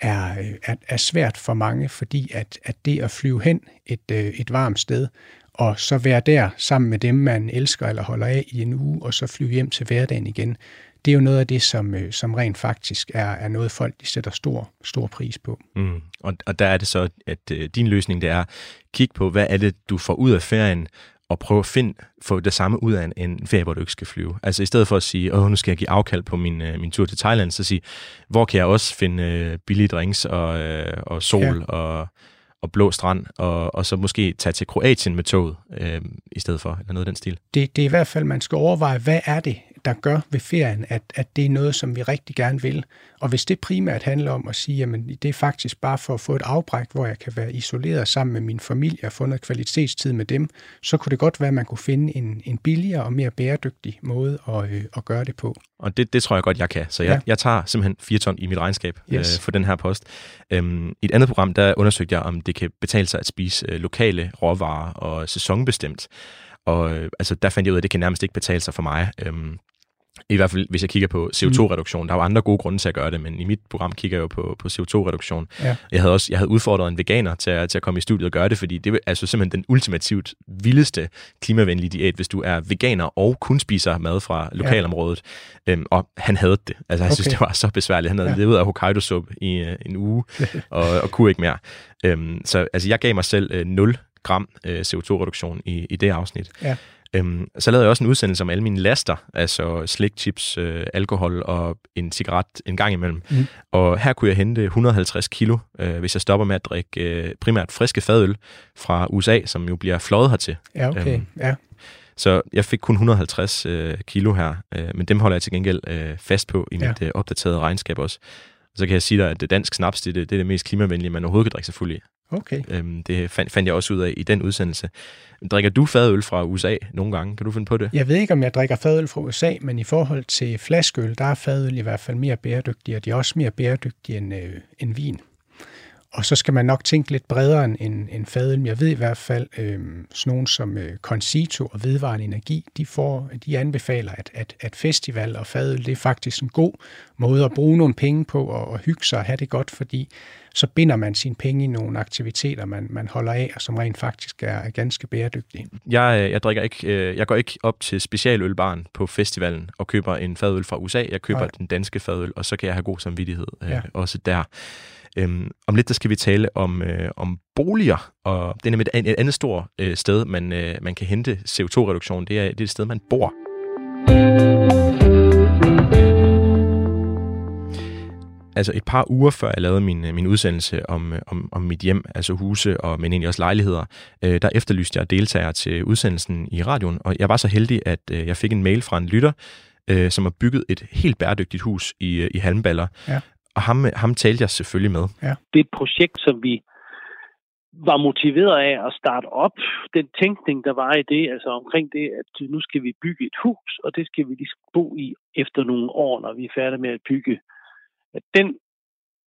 er, øh, er, er svært for mange, fordi at, at det at flyve hen et, øh, et varmt sted, og så være der sammen med dem, man elsker eller holder af i en uge, og så flyve hjem til hverdagen igen, det er jo noget af det, som, øh, som rent faktisk er, er noget, folk de sætter stor, stor pris på. Mm. Og, og der er det så, at øh, din løsning det er kigge på, hvad er det, du får ud af ferien, og prøve at finde, få det samme ud af en, en ferie, hvor du ikke skal flyve. Altså i stedet for at sige, åh, nu skal jeg give afkald på min, øh, min tur til Thailand, så sige, hvor kan jeg også finde øh, billige drinks og, øh, og sol ja. og, og blå strand, og, og så måske tage til Kroatien med toget øh, i stedet for, eller noget af den stil. Det, det er i hvert fald, man skal overveje, hvad er det, der gør ved ferien, at, at det er noget, som vi rigtig gerne vil. Og hvis det primært handler om at sige, at det er faktisk bare for at få et afbræk, hvor jeg kan være isoleret sammen med min familie og få noget kvalitetstid med dem, så kunne det godt være, at man kunne finde en, en billigere og mere bæredygtig måde at, øh, at gøre det på. Og det, det tror jeg godt, jeg kan. Så jeg, ja. jeg tager simpelthen 4 ton i mit regnskab yes. øh, for den her post. Øhm, I et andet program, der undersøgte jeg, om det kan betale sig at spise øh, lokale råvarer og sæsonbestemt. Og øh, altså, der fandt jeg ud af, at det kan nærmest ikke betale sig for mig. Øhm, i hvert fald, hvis jeg kigger på CO2-reduktion. Der er jo andre gode grunde til at gøre det, men i mit program kigger jeg jo på, på CO2-reduktion. Ja. Jeg havde også jeg havde udfordret en veganer til at, til at komme i studiet og gøre det, fordi det er altså simpelthen den ultimativt vildeste klimavenlige diæt, hvis du er veganer og kun spiser mad fra lokalområdet. Ja. Øhm, og han havde det. Altså, jeg okay. synes, det var så besværligt. Han havde ja. levet af Hokkaido-suppe i uh, en uge, og, og kunne ikke mere. Øhm, så altså, jeg gav mig selv uh, 0 gram uh, CO2-reduktion i, i det afsnit. Ja. Øhm, så lavede jeg også en udsendelse om alle mine laster, altså slik, chips, øh, alkohol og en cigaret en gang imellem. Mm. Og her kunne jeg hente 150 kilo, øh, hvis jeg stopper med at drikke øh, primært friske fadøl fra USA, som jo bliver fløjet hertil. Ja, okay. Øhm, ja. Så jeg fik kun 150 øh, kilo her, øh, men dem holder jeg til gengæld øh, fast på i ja. mit øh, opdaterede regnskab også. Og så kan jeg sige dig, at det dansk snaps, det, det er det mest klimavenlige, man overhovedet kan drikke sig fuld i. Okay. Øhm, det fandt, fandt jeg også ud af i den udsendelse. Drikker du fadøl fra USA nogle gange? Kan du finde på det? Jeg ved ikke, om jeg drikker fadøl fra USA, men i forhold til flaskeøl, der er fadøl i hvert fald mere bæredygtige, og de er også mere bæredygtige end, øh, end vin. Og så skal man nok tænke lidt bredere end, end fadøl. Jeg ved i hvert fald, øh, sådan nogen som øh, Concito og Vedvarende Energi, de, får, de anbefaler, at, at, at festival og fadøl, det er faktisk en god måde at bruge nogle penge på og, og hygge sig og have det godt, fordi så binder man sine penge i nogle aktiviteter, man, man holder af, og som rent faktisk er, er ganske bæredygtige. Jeg, øh, jeg, drikker ikke, øh, jeg går ikke op til specialølbaren på festivalen og køber en fadøl fra USA. Jeg køber Nej. den danske fadøl, og så kan jeg have god samvittighed øh, ja. også der. Øhm, om lidt der skal vi tale om, øh, om boliger, og det er nemlig et, et andet stort øh, sted, man, øh, man kan hente CO2-reduktion. Det er, det er et sted, man bor. Altså et par uger før jeg lavede min, min udsendelse om, om, om mit hjem, altså huse og men egentlig også lejligheder, øh, der efterlyste jeg deltagere til udsendelsen i radioen, og jeg var så heldig, at øh, jeg fik en mail fra en lytter, øh, som har bygget et helt bæredygtigt hus i, øh, i Halmballer. Ja. Og ham, ham talte jeg selvfølgelig med. Ja. Det er et projekt, som vi var motiveret af at starte op. Den tænkning, der var i det, altså omkring det, at nu skal vi bygge et hus, og det skal vi lige bo i efter nogle år, når vi er færdige med at bygge at den,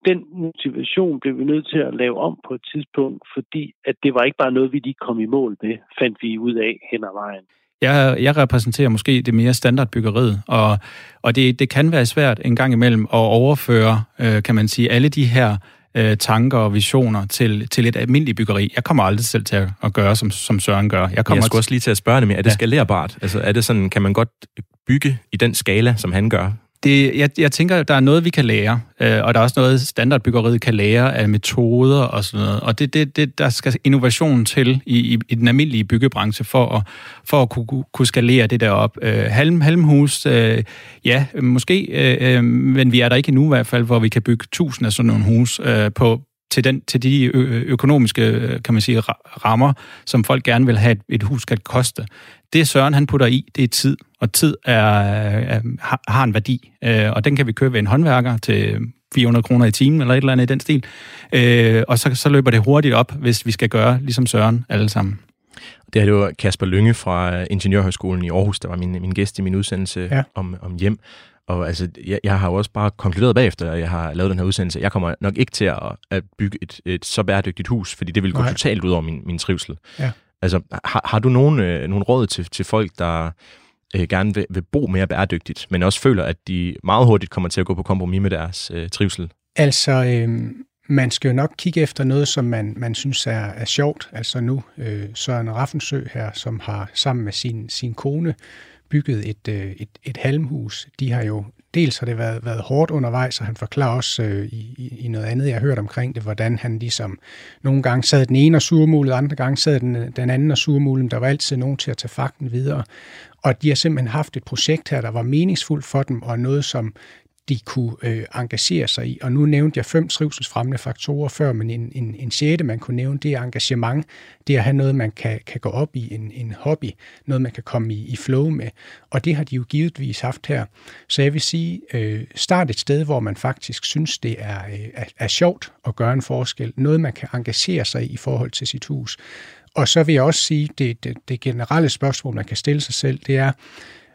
den motivation blev vi nødt til at lave om på et tidspunkt, fordi at det var ikke bare noget, vi lige kom i mål med, fandt vi ud af hen ad vejen. Jeg, jeg repræsenterer måske det mere standardbyggeriet, og, og det, det kan være svært en gang imellem at overføre, øh, kan man sige, alle de her øh, tanker og visioner til, til et almindeligt byggeri. Jeg kommer aldrig selv til at, at gøre, som, som Søren gør. Jeg, kommer jeg skulle også lige til at spørge mere. Er det ja. skalerbart? Altså, er det sådan, kan man godt bygge i den skala, som han gør? Det, jeg, jeg tænker, der er noget, vi kan lære, øh, og der er også noget, standardbyggeriet kan lære af metoder og sådan noget. Og det, det, det, der skal innovation til i, i, i den almindelige byggebranche for at, for at kunne, kunne skalere det der op. Øh, halm, halmhus, øh, ja, måske, øh, øh, men vi er der ikke endnu i hvert fald, hvor vi kan bygge tusind af sådan nogle hus øh, på, til, den, til de økonomiske kan man sige, rammer, som folk gerne vil have, et, et hus skal koste. Det Søren han putter i, det er tid, og tid er, er, har en værdi, øh, og den kan vi købe ved en håndværker til 400 kroner i timen, eller et eller andet i den stil. Øh, og så, så løber det hurtigt op, hvis vi skal gøre ligesom Søren alle sammen. Det er jo Kasper Lynge fra Ingeniørhøjskolen i Aarhus, der var min, min gæst i min udsendelse ja. om, om hjem. Og altså, jeg, jeg har jo også bare konkluderet bagefter, at jeg har lavet den her udsendelse. Jeg kommer nok ikke til at, at bygge et, et så bæredygtigt hus, fordi det vil gå Nej. totalt ud over min, min trivsel. Ja. Altså, har, har du nogen, øh, nogen råd til, til folk, der øh, gerne vil, vil bo mere bæredygtigt, men også føler, at de meget hurtigt kommer til at gå på kompromis med deres øh, trivsel? Altså, øh, man skal jo nok kigge efter noget, som man, man synes er, er sjovt. Altså nu øh, Søren Raffensø her, som har sammen med sin, sin kone bygget et, øh, et, et halmhus. De har jo dels har det været, været hårdt undervejs, og han forklarer også øh, i, i noget andet, jeg har hørt omkring det, hvordan han ligesom nogle gange sad den ene og surmulede, andre gange sad den, den anden og surmulede, der var altid nogen til at tage fakten videre. Og de har simpelthen haft et projekt her, der var meningsfuldt for dem, og noget, som de kunne øh, engagere sig i. Og nu nævnte jeg fem trivselsfremmende faktorer før, men en, en, en sjette, man kunne nævne, det er engagement. Det er at have noget, man kan, kan gå op i, en, en hobby, noget, man kan komme i, i flow med. Og det har de jo givetvis haft her. Så jeg vil sige, øh, start et sted, hvor man faktisk synes, det er, øh, er, er sjovt at gøre en forskel. Noget, man kan engagere sig i i forhold til sit hus. Og så vil jeg også sige, det, det, det generelle spørgsmål, man kan stille sig selv, det er,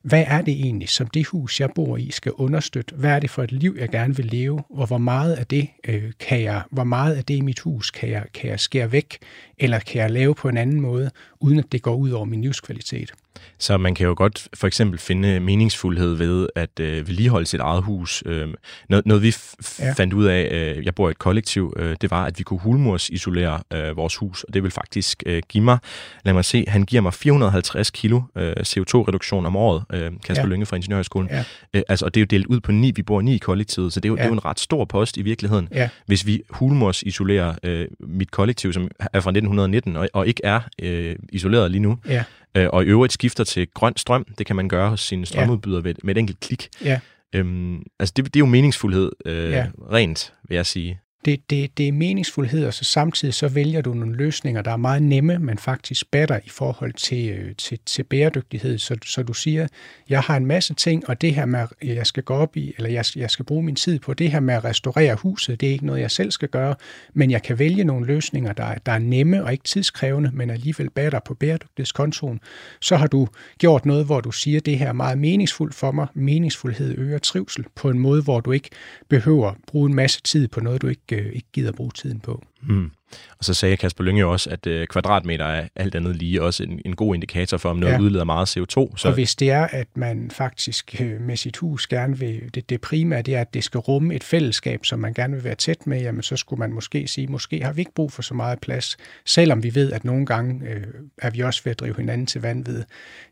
hvad er det egentlig, som det hus, jeg bor i, skal understøtte? Hvad er det for et liv, jeg gerne vil leve? Og hvor meget af det øh, kan jeg, hvor meget af det i mit hus kan jeg, kan jeg skære væk, eller kan jeg lave på en anden måde, uden at det går ud over min livskvalitet? Så man kan jo godt for eksempel finde meningsfuldhed ved at øh, vedligeholde sit eget hus. Øh, noget, noget vi f- ja. fandt ud af, øh, jeg bor i et kollektiv, øh, det var, at vi kunne hulmursisolere øh, vores hus, og det vil faktisk øh, give mig, lad mig se, han giver mig 450 kilo øh, CO2-reduktion om året, øh, Kasper ja. Lønge fra Ingeniørhøjskolen. Ja. Øh, altså, og det er jo delt ud på ni, vi bor ni i kollektivet, så det er jo, ja. det er jo en ret stor post i virkeligheden. Ja. Hvis vi hulmursisolerer øh, mit kollektiv, som er fra 1919 og, og ikke er øh, isoleret lige nu, ja øh, og i øvrigt skifter til grøn strøm. Det kan man gøre hos sine strømudbyder ja. med et enkelt klik. Ja. Øhm, altså det, det er jo meningsfuldhed øh, ja. rent, vil jeg sige det, det, det er meningsfuldhed, og så samtidig så vælger du nogle løsninger, der er meget nemme, men faktisk batter i forhold til, øh, til, til bæredygtighed. Så, så du siger, jeg har en masse ting, og det her med, jeg skal gå op i, eller jeg, jeg skal bruge min tid på det her med at restaurere huset, det er ikke noget, jeg selv skal gøre, men jeg kan vælge nogle løsninger, der, der er nemme og ikke tidskrævende, men alligevel batter på bæredygtighedskontoen. Så har du gjort noget, hvor du siger, det her er meget meningsfuldt for mig. Meningsfuldhed øger trivsel på en måde, hvor du ikke behøver bruge en masse tid på noget, du ikke ikke, ikke gider bruge tiden på. Mm. Og så sagde Kasper Lynge også, at øh, kvadratmeter er alt andet lige også en, en god indikator for, om noget ja. udleder meget CO2. Så... Og hvis det er, at man faktisk øh, med sit hus gerne vil, det, det primære det er, at det skal rumme et fællesskab, som man gerne vil være tæt med, jamen så skulle man måske sige, måske har vi ikke brug for så meget plads, selvom vi ved, at nogle gange øh, er vi også ved at drive hinanden til vanvid.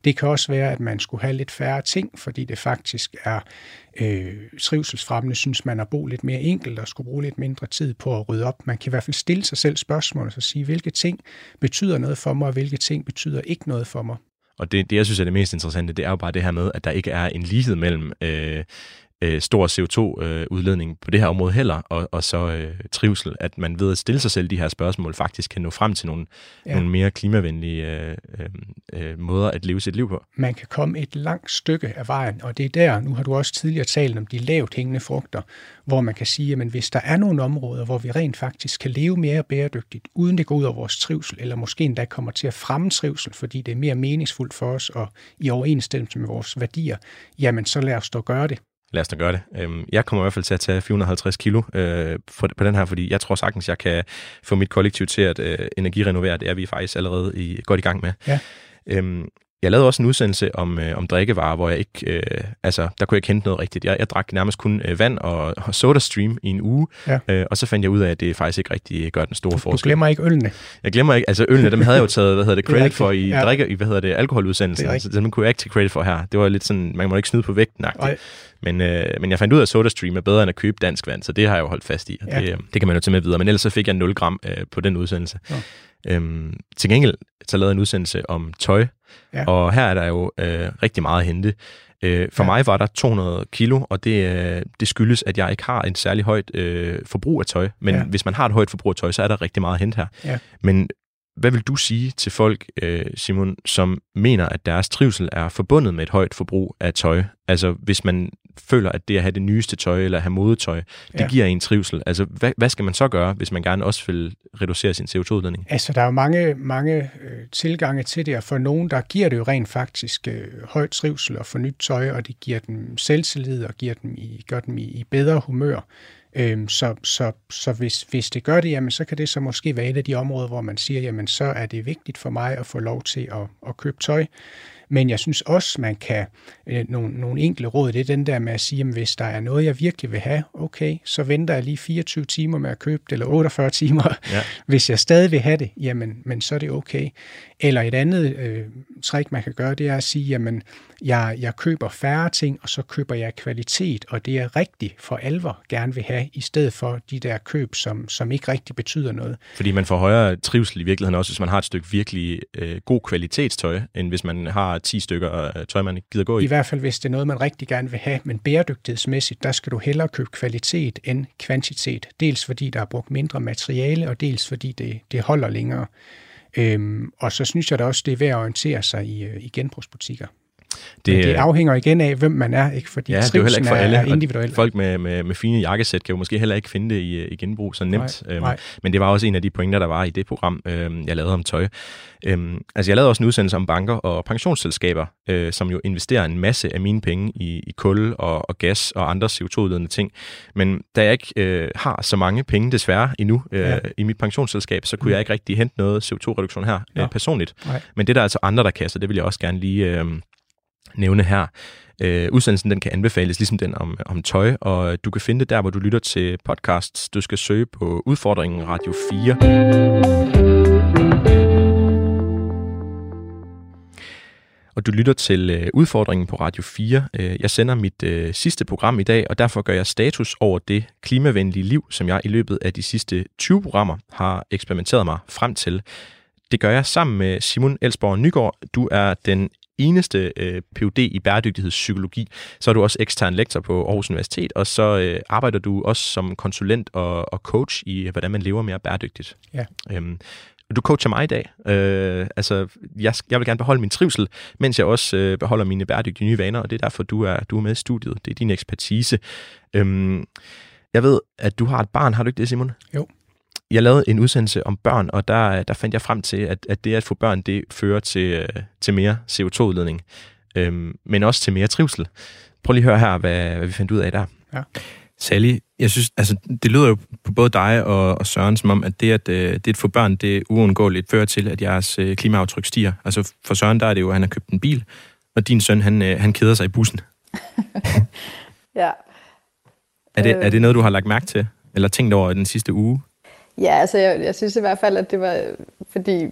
Det kan også være, at man skulle have lidt færre ting, fordi det faktisk er øh, trivselsfremmende, synes man at bo lidt mere enkelt og skulle bruge lidt mindre tid på at rydde op. Man kan i hvert fald stille sig selv spørgsmål og så sige, hvilke ting betyder noget for mig, og hvilke ting betyder ikke noget for mig. Og det, det, jeg synes er det mest interessante, det er jo bare det her med, at der ikke er en lighed mellem øh, øh, stor CO2-udledning øh, på det her område heller, og, og så øh, trivsel, at man ved at stille sig selv de her spørgsmål faktisk kan nå frem til nogle, ja. nogle mere klimavenlige øh, øh, øh, måder at leve sit liv på. Man kan komme et langt stykke af vejen, og det er der, nu har du også tidligere talt om de lavt hængende frugter, hvor man kan sige, at hvis der er nogle områder, hvor vi rent faktisk kan leve mere bæredygtigt, uden det går ud over vores trivsel, eller måske endda kommer til at fremme trivsel, fordi det er mere meningsfuldt for os og i overensstemmelse med vores værdier, jamen så lad os dog gøre det. Lad os da gøre det. Øhm, jeg kommer i hvert fald til at tage 450 kilo øh, på den her, fordi jeg tror sagtens, jeg kan få mit kollektiv til at øh, energirenovere. Det er vi faktisk allerede i, godt i gang med. Ja. Øhm, jeg lavede også en udsendelse om, øh, om drikkevarer, hvor jeg ikke, øh, altså, der kunne jeg ikke hente noget rigtigt. Jeg, jeg drak nærmest kun øh, vand og, og SodaStream i en uge, ja. øh, og så fandt jeg ud af, at det faktisk ikke rigtig gør den store forskel. Du glemmer ikke ølene? Jeg glemmer ikke, altså ølene, dem havde jeg jo taget, hvad hedder det, credit det for i ja. drikke, i, hvad hedder det, alkoholudsendelsen. Det så dem kunne jeg ikke tage credit for her. Det var lidt sådan, man må ikke snyde på vægten men, øh, men jeg fandt ud af, at SodaStream er bedre end at købe dansk vand, så det har jeg jo holdt fast i. ja. det, det kan man jo tage med videre. Men ellers så fik jeg 0 gram øh, på den udsendelse. Ja. Øhm, til gengæld så lavede jeg en udsendelse om tøj, ja. og her er der jo øh, rigtig meget at hente. Øh, for ja. mig var der 200 kilo, og det, øh, det skyldes, at jeg ikke har en særlig højt øh, forbrug af tøj. Men ja. hvis man har et højt forbrug af tøj, så er der rigtig meget at hente her. Ja. Men hvad vil du sige til folk, øh, Simon, som mener, at deres trivsel er forbundet med et højt forbrug af tøj? Altså hvis man føler, at det at have det nyeste tøj eller have modetøj, det ja. giver en trivsel. Altså hvad, hvad skal man så gøre, hvis man gerne også vil reducere sin CO2-udledning? Altså der er jo mange, mange øh, tilgange til det, og for nogen, der giver det jo rent faktisk øh, højt trivsel og få nyt tøj, og det giver dem selvtillid og giver dem i, gør dem i, i bedre humør. Øhm, så så, så hvis, hvis det gør det, jamen, så kan det så måske være et af de områder, hvor man siger, jamen så er det vigtigt for mig at få lov til at, at købe tøj. Men jeg synes også, man kan, øh, nogle, nogle enkle råd, det er den der med at sige, at hvis der er noget, jeg virkelig vil have, okay, så venter jeg lige 24 timer med at købe det, eller 48 timer. Ja. Hvis jeg stadig vil have det, jamen, men så er det okay. Eller et andet øh, trick, man kan gøre, det er at sige, jamen, jeg, jeg køber færre ting, og så køber jeg kvalitet, og det er rigtigt for alvor gerne vil have, i stedet for de der køb, som, som ikke rigtig betyder noget. Fordi man får højere trivsel i virkeligheden også, hvis man har et stykke virkelig øh, god kvalitetstøj, end hvis man har 10 stykker øh, tøj, man gider gå i. I hvert fald, hvis det er noget, man rigtig gerne vil have, men bæredygtighedsmæssigt, der skal du hellere købe kvalitet end kvantitet. Dels fordi der er brugt mindre materiale, og dels fordi det, det holder længere. Øhm, og så synes jeg da også, det er værd at orientere sig i, øh, i genbrugsbutikker. Det, Men det afhænger igen af, hvem man er, ikke? fordi ja, det er heller ikke for alle. er individuelt. Folk med, med, med fine jakkesæt kan jo måske heller ikke finde det i, i genbrug så nemt. Nej, øhm, nej. Men det var også en af de pointer, der var i det program, øhm, jeg lavede om tøj. Øhm, altså jeg lavede også en udsendelse om banker og pensionsselskaber, øh, som jo investerer en masse af mine penge i, i kul og, og gas og andre CO2-udledende ting. Men da jeg ikke øh, har så mange penge desværre endnu øh, ja. i mit pensionsselskab, så kunne mm. jeg ikke rigtig hente noget CO2-reduktion her ja. øh, personligt. Nej. Men det der er altså andre, der kan, så det vil jeg også gerne lige... Øh, nævne her. Øh, udsendelsen den kan anbefales, ligesom den om, om tøj, og du kan finde det der, hvor du lytter til podcasts. Du skal søge på Udfordringen Radio 4. Og du lytter til øh, Udfordringen på Radio 4. Øh, jeg sender mit øh, sidste program i dag, og derfor gør jeg status over det klimavenlige liv, som jeg i løbet af de sidste 20 programmer har eksperimenteret mig frem til. Det gør jeg sammen med Simon Elsborg Nygaard. Du er den eneste øh, Ph.D. i bæredygtighedspsykologi. Så er du også ekstern lektor på Aarhus Universitet, og så øh, arbejder du også som konsulent og, og coach i, hvordan man lever mere bæredygtigt. Ja. Øhm, du coacher mig i dag. Øh, altså, jeg, jeg vil gerne beholde min trivsel, mens jeg også øh, beholder mine bæredygtige nye vaner, og det er derfor, du er, du er med i studiet. Det er din ekspertise. Øhm, jeg ved, at du har et barn. Har du ikke det, Simon? Jo jeg lavede en udsendelse om børn, og der, der fandt jeg frem til, at, at det at få børn, det fører til, øh, til mere CO2-udledning, øhm, men også til mere trivsel. Prøv lige at høre her, hvad, hvad vi fandt ud af der. Ja. Sally, jeg synes, altså, det lyder jo på både dig og, og Søren som om, at det at, øh, det at få børn, det uundgåeligt fører til, at jeres øh, klimaaftryk stiger. Altså for Søren, der er det jo, at han har købt en bil, og din søn, han, øh, han keder sig i bussen. ja. Er det, er det noget, du har lagt mærke til, eller tænkt over den sidste uge? Ja, altså jeg, jeg synes i hvert fald, at det var, fordi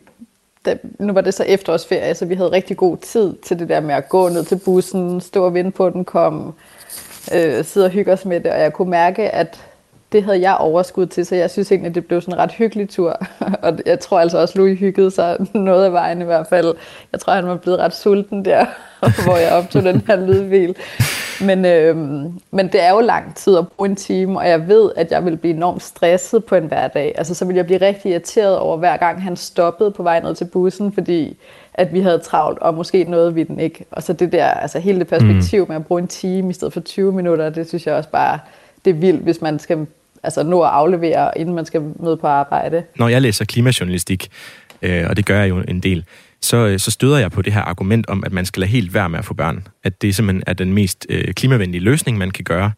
da, nu var det så efterårsferie, så vi havde rigtig god tid til det der med at gå ned til bussen, stå og vente på, den kom, øh, sidde og hygge os med det, og jeg kunne mærke, at det havde jeg overskud til, så jeg synes egentlig, det blev sådan en ret hyggelig tur. og jeg tror altså også, Louis hyggede sig noget af vejen i hvert fald. Jeg tror, han var blevet ret sulten der, hvor jeg optog den her lydvil. Men, øh, men det er jo lang tid at bruge en time, og jeg ved, at jeg vil blive enormt stresset på en hverdag. Altså, så vil jeg blive rigtig irriteret over, hver gang han stoppede på vej ned til bussen, fordi at vi havde travlt, og måske nåede vi den ikke. Og så det der, altså hele det perspektiv med at bruge en time i stedet for 20 minutter, det synes jeg også bare, det er vildt, hvis man skal altså, nå at aflevere, inden man skal møde på arbejde. Når jeg læser klimajournalistik, øh, og det gør jeg jo en del, så, øh, så støder jeg på det her argument om, at man skal lade helt være med at få børn. At det simpelthen er den mest øh, klimavenlige løsning, man kan gøre.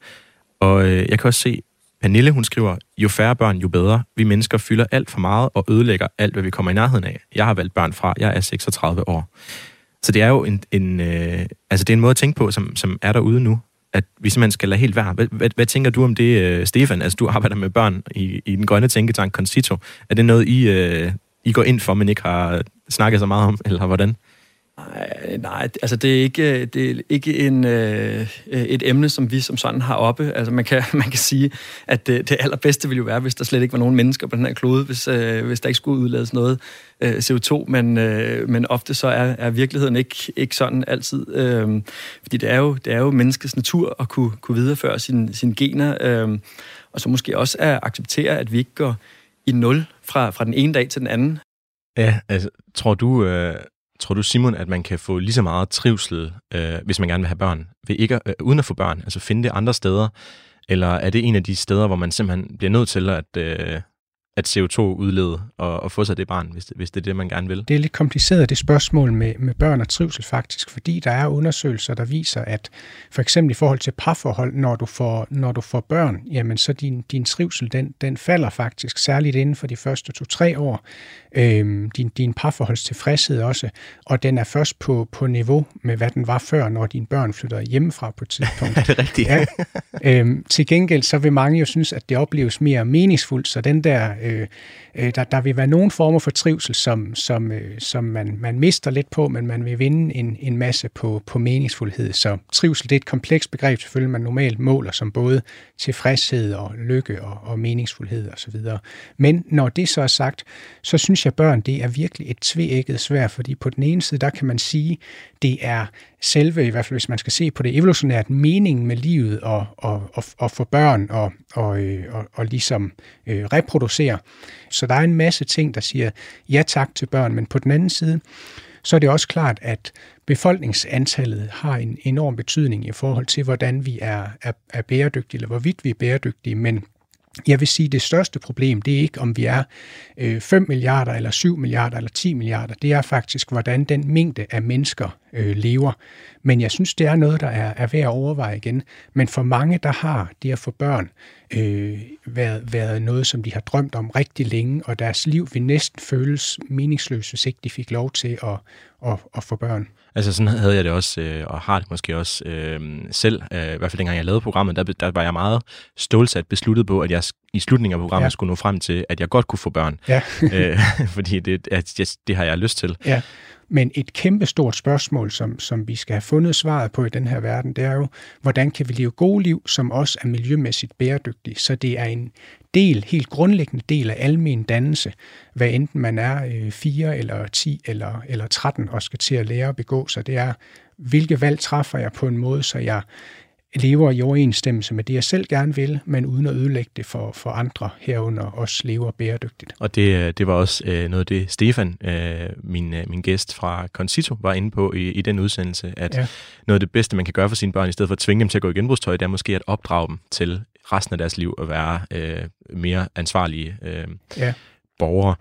Og øh, jeg kan også se, Pernille, hun skriver, jo færre børn, jo bedre. Vi mennesker fylder alt for meget og ødelægger alt, hvad vi kommer i nærheden af. Jeg har valgt børn fra, jeg er 36 år. Så det er jo en, en, øh, altså det er en måde at tænke på, som, som er derude nu, at vi simpelthen skal lade helt være. Hvad, hvad, hvad tænker du om det, øh, Stefan? Altså, du arbejder med børn i, i den grønne tænketank Concito. Er det noget, I, øh, i går ind for, men ikke har snakket så meget om, eller hvordan? Nej, nej, altså det er ikke, det er ikke en, øh, et emne, som vi som sådan har oppe. Altså man kan, man kan sige, at det, det allerbedste ville jo være, hvis der slet ikke var nogen mennesker på den her klode, hvis, øh, hvis der ikke skulle udlades noget øh, CO2, men, øh, men ofte så er, er virkeligheden ikke, ikke sådan altid. Øh, fordi det er, jo, det er jo menneskets natur at kunne, kunne videreføre sine sin gener, øh, og så måske også at acceptere, at vi ikke går i nul fra, fra den ene dag til den anden. Ja, altså, tror du, øh, tror du, Simon, at man kan få lige så meget trivsel, øh, hvis man gerne vil have børn, ved ikke, øh, uden at få børn? Altså finde det andre steder? Eller er det en af de steder, hvor man simpelthen bliver nødt til at, øh, at CO2-udlede og, og få sig det barn, hvis det, hvis det er det, man gerne vil? Det er lidt kompliceret, det spørgsmål med, med børn og trivsel faktisk, fordi der er undersøgelser, der viser, at for eksempel i forhold til parforhold, når du får, når du får børn, jamen så din, din trivsel, den, den falder faktisk, særligt inden for de første to-tre år. Øhm, din, din parforholdstilfredshed også, og den er først på, på niveau med, hvad den var før, når dine børn flytter hjemmefra på et tidspunkt. er det rigtigt? ja. øhm, til gengæld så vil mange jo synes, at det opleves mere meningsfuldt, så den der Øh, øh, der, der vil være nogle former for trivsel, som, som, øh, som man, man mister lidt på, men man vil vinde en, en masse på, på meningsfuldhed. Så trivsel det er et komplekst begreb, selvfølgelig man normalt måler som både tilfredshed og lykke og, og meningsfuldhed osv. Men når det så er sagt, så synes jeg, at børn det er virkelig et tveægget svært, fordi på den ene side, der kan man sige, det er selve, i hvert fald hvis man skal se på det evolutionært, meningen med livet og, og, og, og få børn og, og, øh, og, og ligesom øh, reproducere. Så der er en masse ting, der siger ja tak til børn, men på den anden side, så er det også klart, at befolkningsantallet har en enorm betydning i forhold til, hvordan vi er, er, er bæredygtige, eller hvorvidt vi er bæredygtige, men jeg vil sige, at det største problem, det er ikke, om vi er øh, 5 milliarder, eller 7 milliarder, eller 10 milliarder. Det er faktisk, hvordan den mængde af mennesker øh, lever. Men jeg synes, det er noget, der er, er værd at overveje igen. Men for mange, der har det at få børn, øh, været, været noget, som de har drømt om rigtig længe, og deres liv vil næsten føles meningsløst, hvis ikke de fik lov til at, at, at få børn. Altså sådan havde jeg det også, øh, og har det måske også øh, selv, øh, i hvert fald dengang jeg lavede programmet, der, der var jeg meget stålsat besluttet på, at jeg i slutningen af programmet ja. skulle nå frem til, at jeg godt kunne få børn. Ja. øh, fordi det, at, det, det har jeg lyst til. Ja. Men et kæmpe stort spørgsmål, som, som vi skal have fundet svaret på i den her verden, det er jo, hvordan kan vi leve gode liv, som også er miljømæssigt bæredygtige? Så det er en del, helt grundlæggende del af almen dannelse, hvad enten man er øh, 4 eller 10 eller, eller 13 og skal til at lære at begå sig. Det er, hvilke valg træffer jeg på en måde, så jeg lever i overensstemmelse med det, jeg selv gerne vil, men uden at ødelægge det for, for andre herunder også lever bæredygtigt. Og det, øh, det var også øh, noget af det, Stefan, øh, min, min gæst fra Concito, var inde på i, i den udsendelse, at ja. noget af det bedste, man kan gøre for sine børn, i stedet for at tvinge dem til at gå i genbrugstøj, det er måske at opdrage dem til resten af deres liv at være øh, mere ansvarlige øh, ja. borgere.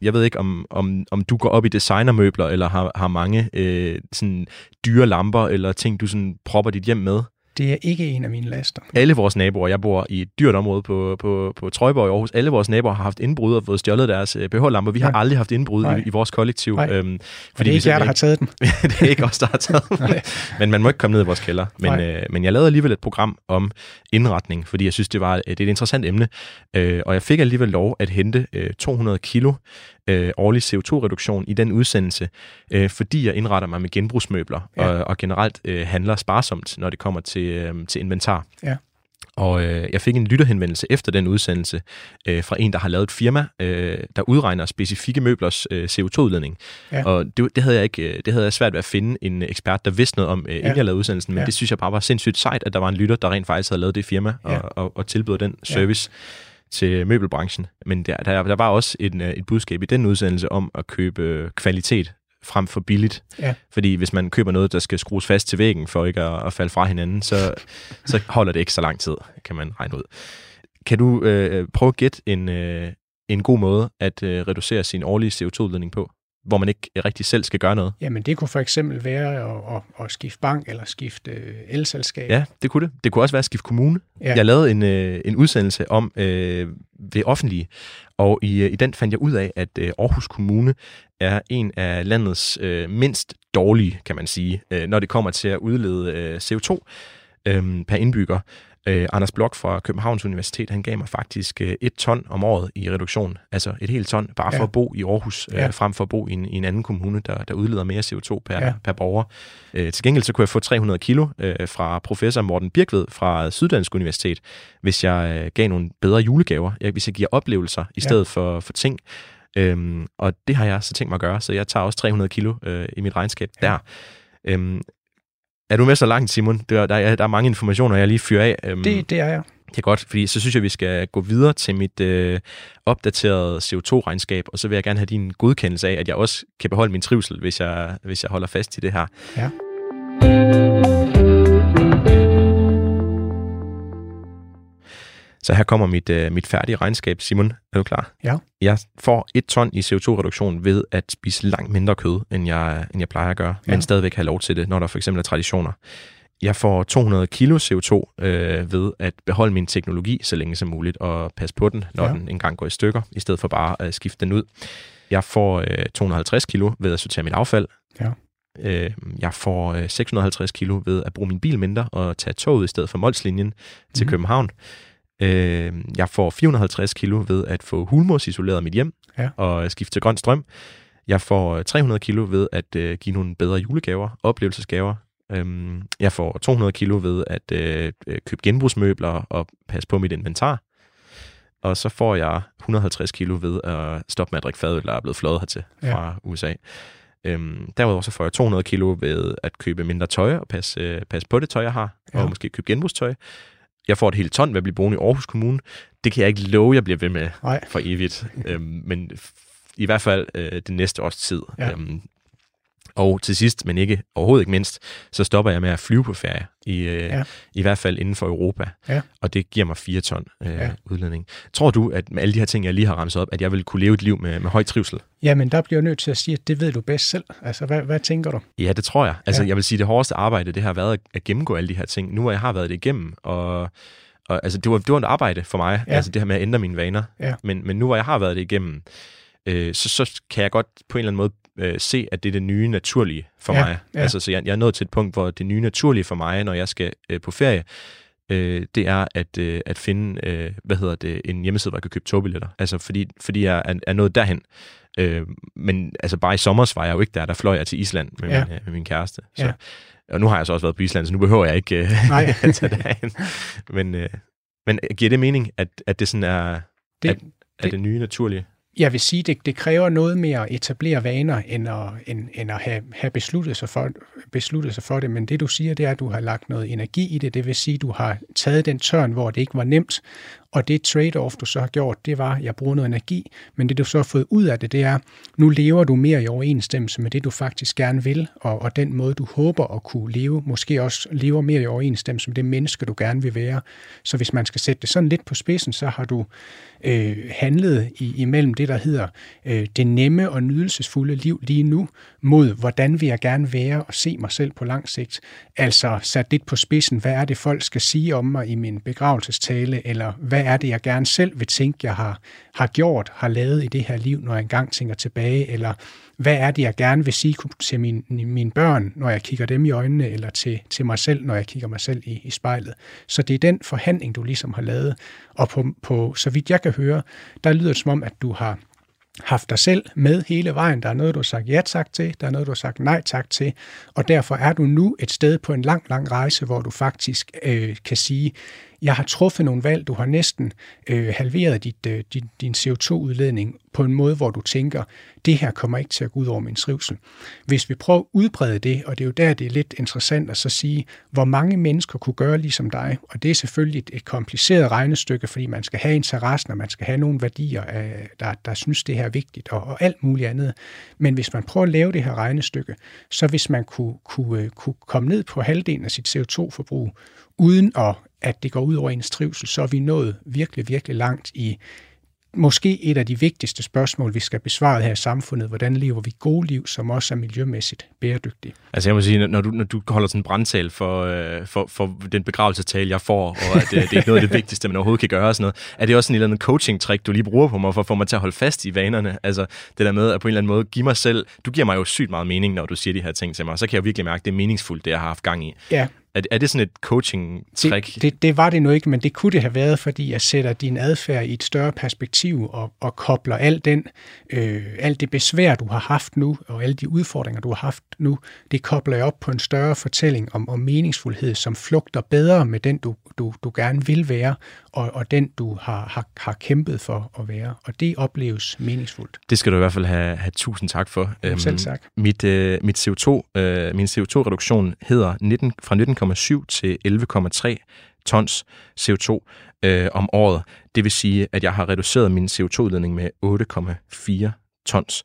Jeg ved ikke, om, om, om du går op i designermøbler, eller har, har mange øh, sådan dyre lamper, eller ting, du sådan propper dit hjem med. Det er ikke en af mine laster. Alle vores naboer, jeg bor i et dyrt område på, på, på Trøjborg i Aarhus, alle vores naboer har haft indbrud og fået stjålet deres øh, BH-lamper. Vi har Nej. aldrig haft indbrud i, i vores kollektiv. Nej. Øhm, fordi det er ikke jer, der har taget dem. det er ikke os, der har taget dem. men man må ikke komme ned i vores kælder. Men, øh, men jeg lavede alligevel et program om indretning, fordi jeg synes, det var det er et interessant emne. Øh, og jeg fik alligevel lov at hente øh, 200 kilo øh, årlig CO2-reduktion i den udsendelse, øh, fordi jeg indretter mig med genbrugsmøbler ja. og, og generelt øh, handler sparsomt, når det kommer til, øh, til inventar. Ja. Og øh, jeg fik en lytterhenvendelse efter den udsendelse øh, fra en, der har lavet et firma, øh, der udregner specifikke møblers øh, CO2-udledning. Ja. Og det, det, havde jeg ikke, øh, det havde jeg svært ved at finde en ekspert, der vidste noget om, øh, inden ja. jeg lavede udsendelsen, men ja. det synes jeg bare var sindssygt sejt, at der var en lytter, der rent faktisk havde lavet det firma og, ja. og, og, og tilbød den service. Ja til møbelbranchen. Men der, der, der var også en, øh, et budskab i den udsendelse om at købe kvalitet frem for billigt. Ja. Fordi hvis man køber noget, der skal skrues fast til væggen for ikke at, at falde fra hinanden, så, så holder det ikke så lang tid, kan man regne ud. Kan du øh, prøve at gætte en, øh, en god måde at øh, reducere sin årlige CO2-udledning på? Hvor man ikke rigtig selv skal gøre noget? Jamen, det kunne for eksempel være at, at, at skifte bank eller skifte øh, elselskab. Ja, det kunne det. Det kunne også være at skifte kommune. Ja. Jeg lavede en, øh, en udsendelse om øh, det offentlige, og i, øh, i den fandt jeg ud af, at øh, Aarhus Kommune er en af landets øh, mindst dårlige, kan man sige, øh, når det kommer til at udlede øh, CO2 øh, per indbygger. Øh, Anders Blok fra Københavns Universitet, han gav mig faktisk øh, et ton om året i reduktion. Altså et helt ton, bare ja. for at bo i Aarhus, øh, ja. frem for at bo i en, i en anden kommune, der, der udleder mere CO2 per, ja. per borger. Øh, til gengæld så kunne jeg få 300 kilo øh, fra professor Morten Birkved fra Syddansk Universitet, hvis jeg øh, gav nogle bedre julegaver, jeg, hvis jeg giver oplevelser i stedet ja. for, for ting. Øhm, og det har jeg så tænkt mig at gøre, så jeg tager også 300 kilo øh, i mit regnskab ja. der. Øhm, er du med så langt, Simon? Der, der, er, der er mange informationer, jeg lige fyrer af. Øhm, det, det er jeg. Det er godt, fordi så synes jeg, vi skal gå videre til mit øh, opdaterede CO2-regnskab, og så vil jeg gerne have din godkendelse af, at jeg også kan beholde min trivsel, hvis jeg, hvis jeg holder fast i det her. Ja. Så her kommer mit, øh, mit færdige regnskab. Simon, er du klar? Ja. Jeg får et ton i CO2-reduktion ved at spise langt mindre kød, end jeg, end jeg plejer at gøre, ja. men stadigvæk have lov til det, når der for eksempel er traditioner. Jeg får 200 kilo CO2 øh, ved at beholde min teknologi så længe som muligt og passe på den, når ja. den engang går i stykker, i stedet for bare at skifte den ud. Jeg får øh, 250 kilo ved at sortere mit affald. Ja. Øh, jeg får øh, 650 kilo ved at bruge min bil mindre og tage toget i stedet for Molslinjen til mm. København. Øh, jeg får 450 kilo ved at få hulmorsisoleret mit hjem Ja. og skifte til grøn strøm. Jeg får 300 kilo ved at øh, give nogle bedre julegaver, oplevelsesgaver. Øhm, jeg får 200 kilo ved at øh, øh, købe genbrugsmøbler og passe på mit inventar. Og så får jeg 150 kilo ved at stoppe med at drikke fadøl, der er blevet flået hertil Ja. fra USA. Øhm, derudover så får jeg 200 kilo ved at købe mindre tøj og passe, øh, passe på det tøj, jeg har, Ja. og måske købe genbrugstøj. Jeg får et helt ton ved at blive boende i Aarhus Kommune. Det kan jeg ikke love, jeg bliver ved med Nej. for evigt. øhm, men i hvert fald øh, det næste års tid. Ja. Øhm, og til sidst, men ikke overhovedet ikke mindst, så stopper jeg med at flyve på ferie, i, øh, Ja. i hvert fald inden for Europa. Ja. Og det giver mig 4 ton øh, Ja. udledning. Tror du, at med alle de her ting, jeg lige har ramset op, at jeg vil kunne leve et liv med, med høj trivsel? Jamen, der bliver jeg nødt til at sige, at det ved du bedst selv. Altså, hvad, hvad tænker du? Ja, det tror jeg. Altså, Ja. jeg vil sige, det hårdeste arbejde, det har været at, at gennemgå alle de her ting. Nu hvor jeg har været det igennem, og, og altså, det, var, det var et arbejde for mig, ja. altså det her med at ændre mine vaner. Ja. Men, men nu hvor jeg har været det igennem, øh, så, så kan jeg godt på en eller anden måde øh, se, at det er det nye naturlige for Ja, mig. ja. Altså, så jeg, jeg er nået til et punkt, hvor det nye naturlige for mig, når jeg skal øh, på ferie, øh, det er at, øh, at finde, øh, hvad hedder det, en hjemmeside, hvor jeg kan købe togbilletter. Altså, fordi, fordi jeg er, er nået derhen. Øh, men altså, bare i sommer var jeg jo ikke der. Der fløj jeg til Island med, Ja. min, øh, med min kæreste. Så, Ja. Og nu har jeg så også været på Island, så nu behøver jeg ikke øh, Nej. at tage derhen. Men, øh, men giver det mening, at, at det sådan er, Det- at, at det nye naturlige? Jeg vil sige, det, det kræver noget mere at etablere vaner, end at, end, end at have, have besluttet, sig for, besluttet sig for det. Men det, du siger, det er, at du har lagt noget energi i det. Det vil sige, at du har taget den tørn, hvor det ikke var nemt. Og det trade-off, du så har gjort, det var, at jeg bruger noget energi. Men det, du så har fået ud af det, det er, nu lever du mere i overensstemmelse med det, du faktisk gerne vil, og, og den måde, du håber at kunne leve. Måske også lever mere i overensstemmelse med det menneske, du gerne vil være. Så hvis man skal sætte det sådan lidt på spidsen, så har du øh, handlet i, imellem det, der hedder øh, det nemme og nydelsesfulde liv lige nu, mod hvordan vil jeg gerne være og se mig selv på lang sigt. Altså sat lidt på spidsen, hvad er det, folk skal sige om mig i min begravelsestale, eller hvad er det, jeg gerne selv vil tænke, jeg har, har gjort, har lavet i det her liv, når jeg engang tænker tilbage, eller hvad er det, jeg gerne vil sige til mine, mine børn, når jeg kigger dem i øjnene, eller til, til mig selv, når jeg kigger mig selv i, i spejlet. Så det er den forhandling, du ligesom har lavet. Og på, på, så vidt jeg kan høre, der lyder det som om, at du har haft dig selv med hele vejen. Der er noget, du har sagt ja tak til, der er noget, du har sagt nej tak til, og derfor er du nu et sted på en lang, lang rejse, hvor du faktisk øh, kan sige, jeg har truffet nogle valg, du har næsten øh, halveret dit, øh, din, din CO2-udledning på en måde, hvor du tænker, det her kommer ikke til at gå ud over min trivsel. Hvis vi prøver at udbrede det, og det er jo der, det er lidt interessant at så sige, hvor mange mennesker kunne gøre ligesom dig, og det er selvfølgelig et, et kompliceret regnestykke, fordi man skal have interessen, og man skal have nogle værdier, af, der, der synes, det her er vigtigt, og, og alt muligt andet. Men hvis man prøver at lave det her regnestykke, så hvis man kunne, kunne, øh, kunne komme ned på halvdelen af sit CO2-forbrug, uden at, at det går ud over ens trivsel, så er vi nået virkelig, virkelig langt i måske et af de vigtigste spørgsmål, vi skal besvare her i samfundet. Hvordan lever vi gode liv, som også er miljømæssigt bæredygtige? Altså jeg må sige, når du, når du holder sådan en brandtal for, øh, for, for den begravelsestale, jeg får, og at øh, det er noget af det vigtigste, man overhovedet kan gøre og sådan noget, er det også en eller anden coaching-trick, du lige bruger på mig, for at få mig til at holde fast i vanerne? Altså det der med at på en eller anden måde give mig selv, du giver mig jo sygt meget mening, når du siger de her ting til mig, så kan jeg virkelig mærke, at det er meningsfuldt, det jeg har haft gang i. Ja, Er, er det sådan et coaching-trick? Det, det, det var det nu ikke, men det kunne det have været, fordi jeg sætter din adfærd i et større perspektiv og, og kobler alt, den, øh, alt det besvær, du har haft nu, og alle de udfordringer, du har haft nu, det kobler jeg op på en større fortælling om, om meningsfuldhed, som flugter bedre med den, du, du, du gerne vil være, og, og den, du har, har, har kæmpet for at være. Og det opleves meningsfuldt. Det skal du i hvert fald have, have tusind tak for. Selv tak. Mit, øh, mit CO2, øh, min CO2-reduktion hedder 19, fra 10,7 til 11,3 tons CO2 øh, om året. Det vil sige, at jeg har reduceret min CO2-udledning med 8,4 tons.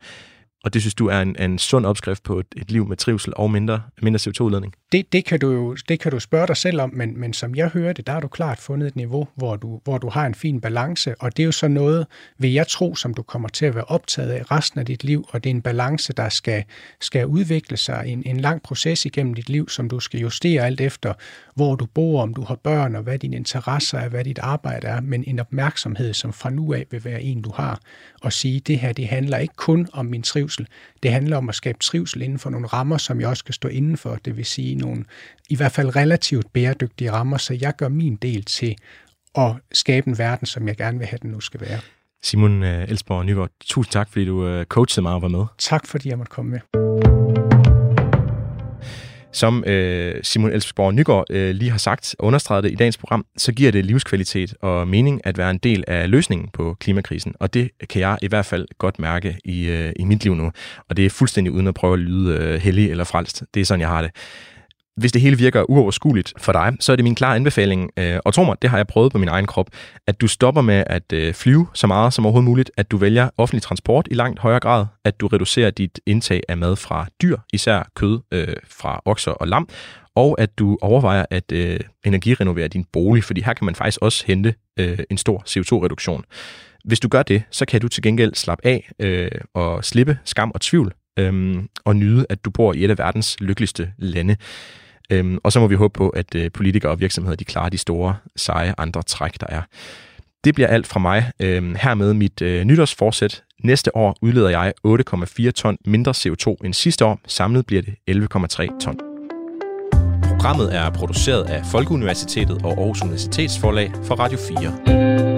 Og det synes du er en, en sund opskrift på et, et liv med trivsel og mindre, mindre CO2-udledning? Det, det, kan du jo det kan du spørge dig selv om, men, men som jeg hører det, der har du klart fundet et niveau, hvor du, hvor du har en fin balance, og det er jo så noget, vil jeg tro, som du kommer til at være optaget af resten af dit liv, og det er en balance, der skal, skal udvikle sig, en, en lang proces igennem dit liv, som du skal justere alt efter, hvor du bor, om du har børn, og hvad dine interesser er, hvad dit arbejde er, men en opmærksomhed, som fra nu af vil være en, du har, og sige, det her, det handler ikke kun om min trivsel, det handler om at skabe trivsel inden for nogle rammer, som jeg også skal stå inden for, det vil sige nogle i hvert fald relativt bæredygtige rammer, så jeg gør min del til og skabe en verden, som jeg gerne vil have, den nu skal være. Simon øh, Elsborg Nygaard, tusind tak, fordi du øh, coachede mig og var med. Tak, fordi jeg måtte komme med. Som øh, Simon Elsborg Nygaard øh, lige har sagt og understreget det i dagens program, så giver det livskvalitet og mening at være en del af løsningen på klimakrisen. Og det kan jeg i hvert fald godt mærke i, øh, i mit liv nu. Og det er fuldstændig uden at prøve at lyde øh, hellig eller frelst. Det er sådan, jeg har det hvis det hele virker uoverskueligt for dig, så er det min klare anbefaling, øh, og tro mig, det har jeg prøvet på min egen krop, at du stopper med at øh, flyve så meget som overhovedet muligt, at du vælger offentlig transport i langt højere grad, at du reducerer dit indtag af mad fra dyr, især kød øh, fra okser og lam, og at du overvejer at øh, energirenovere din bolig, fordi her kan man faktisk også hente øh, en stor CO2-reduktion. Hvis du gør det, så kan du til gengæld slappe af øh, og slippe skam og tvivl, øh, og nyde, at du bor i et af verdens lykkeligste lande. Øhm, og så må vi håbe på, at øh, politikere og virksomheder de klarer de store, seje andre træk, der er. Det bliver alt fra mig. Øhm, hermed mit øh, nytårsforsæt. Næste år udleder jeg 8,4 ton mindre CO2 end sidste år. Samlet bliver det 11,3 ton. Programmet er produceret af Folkeuniversitetet og Aarhus Universitetsforlag for Radio 4.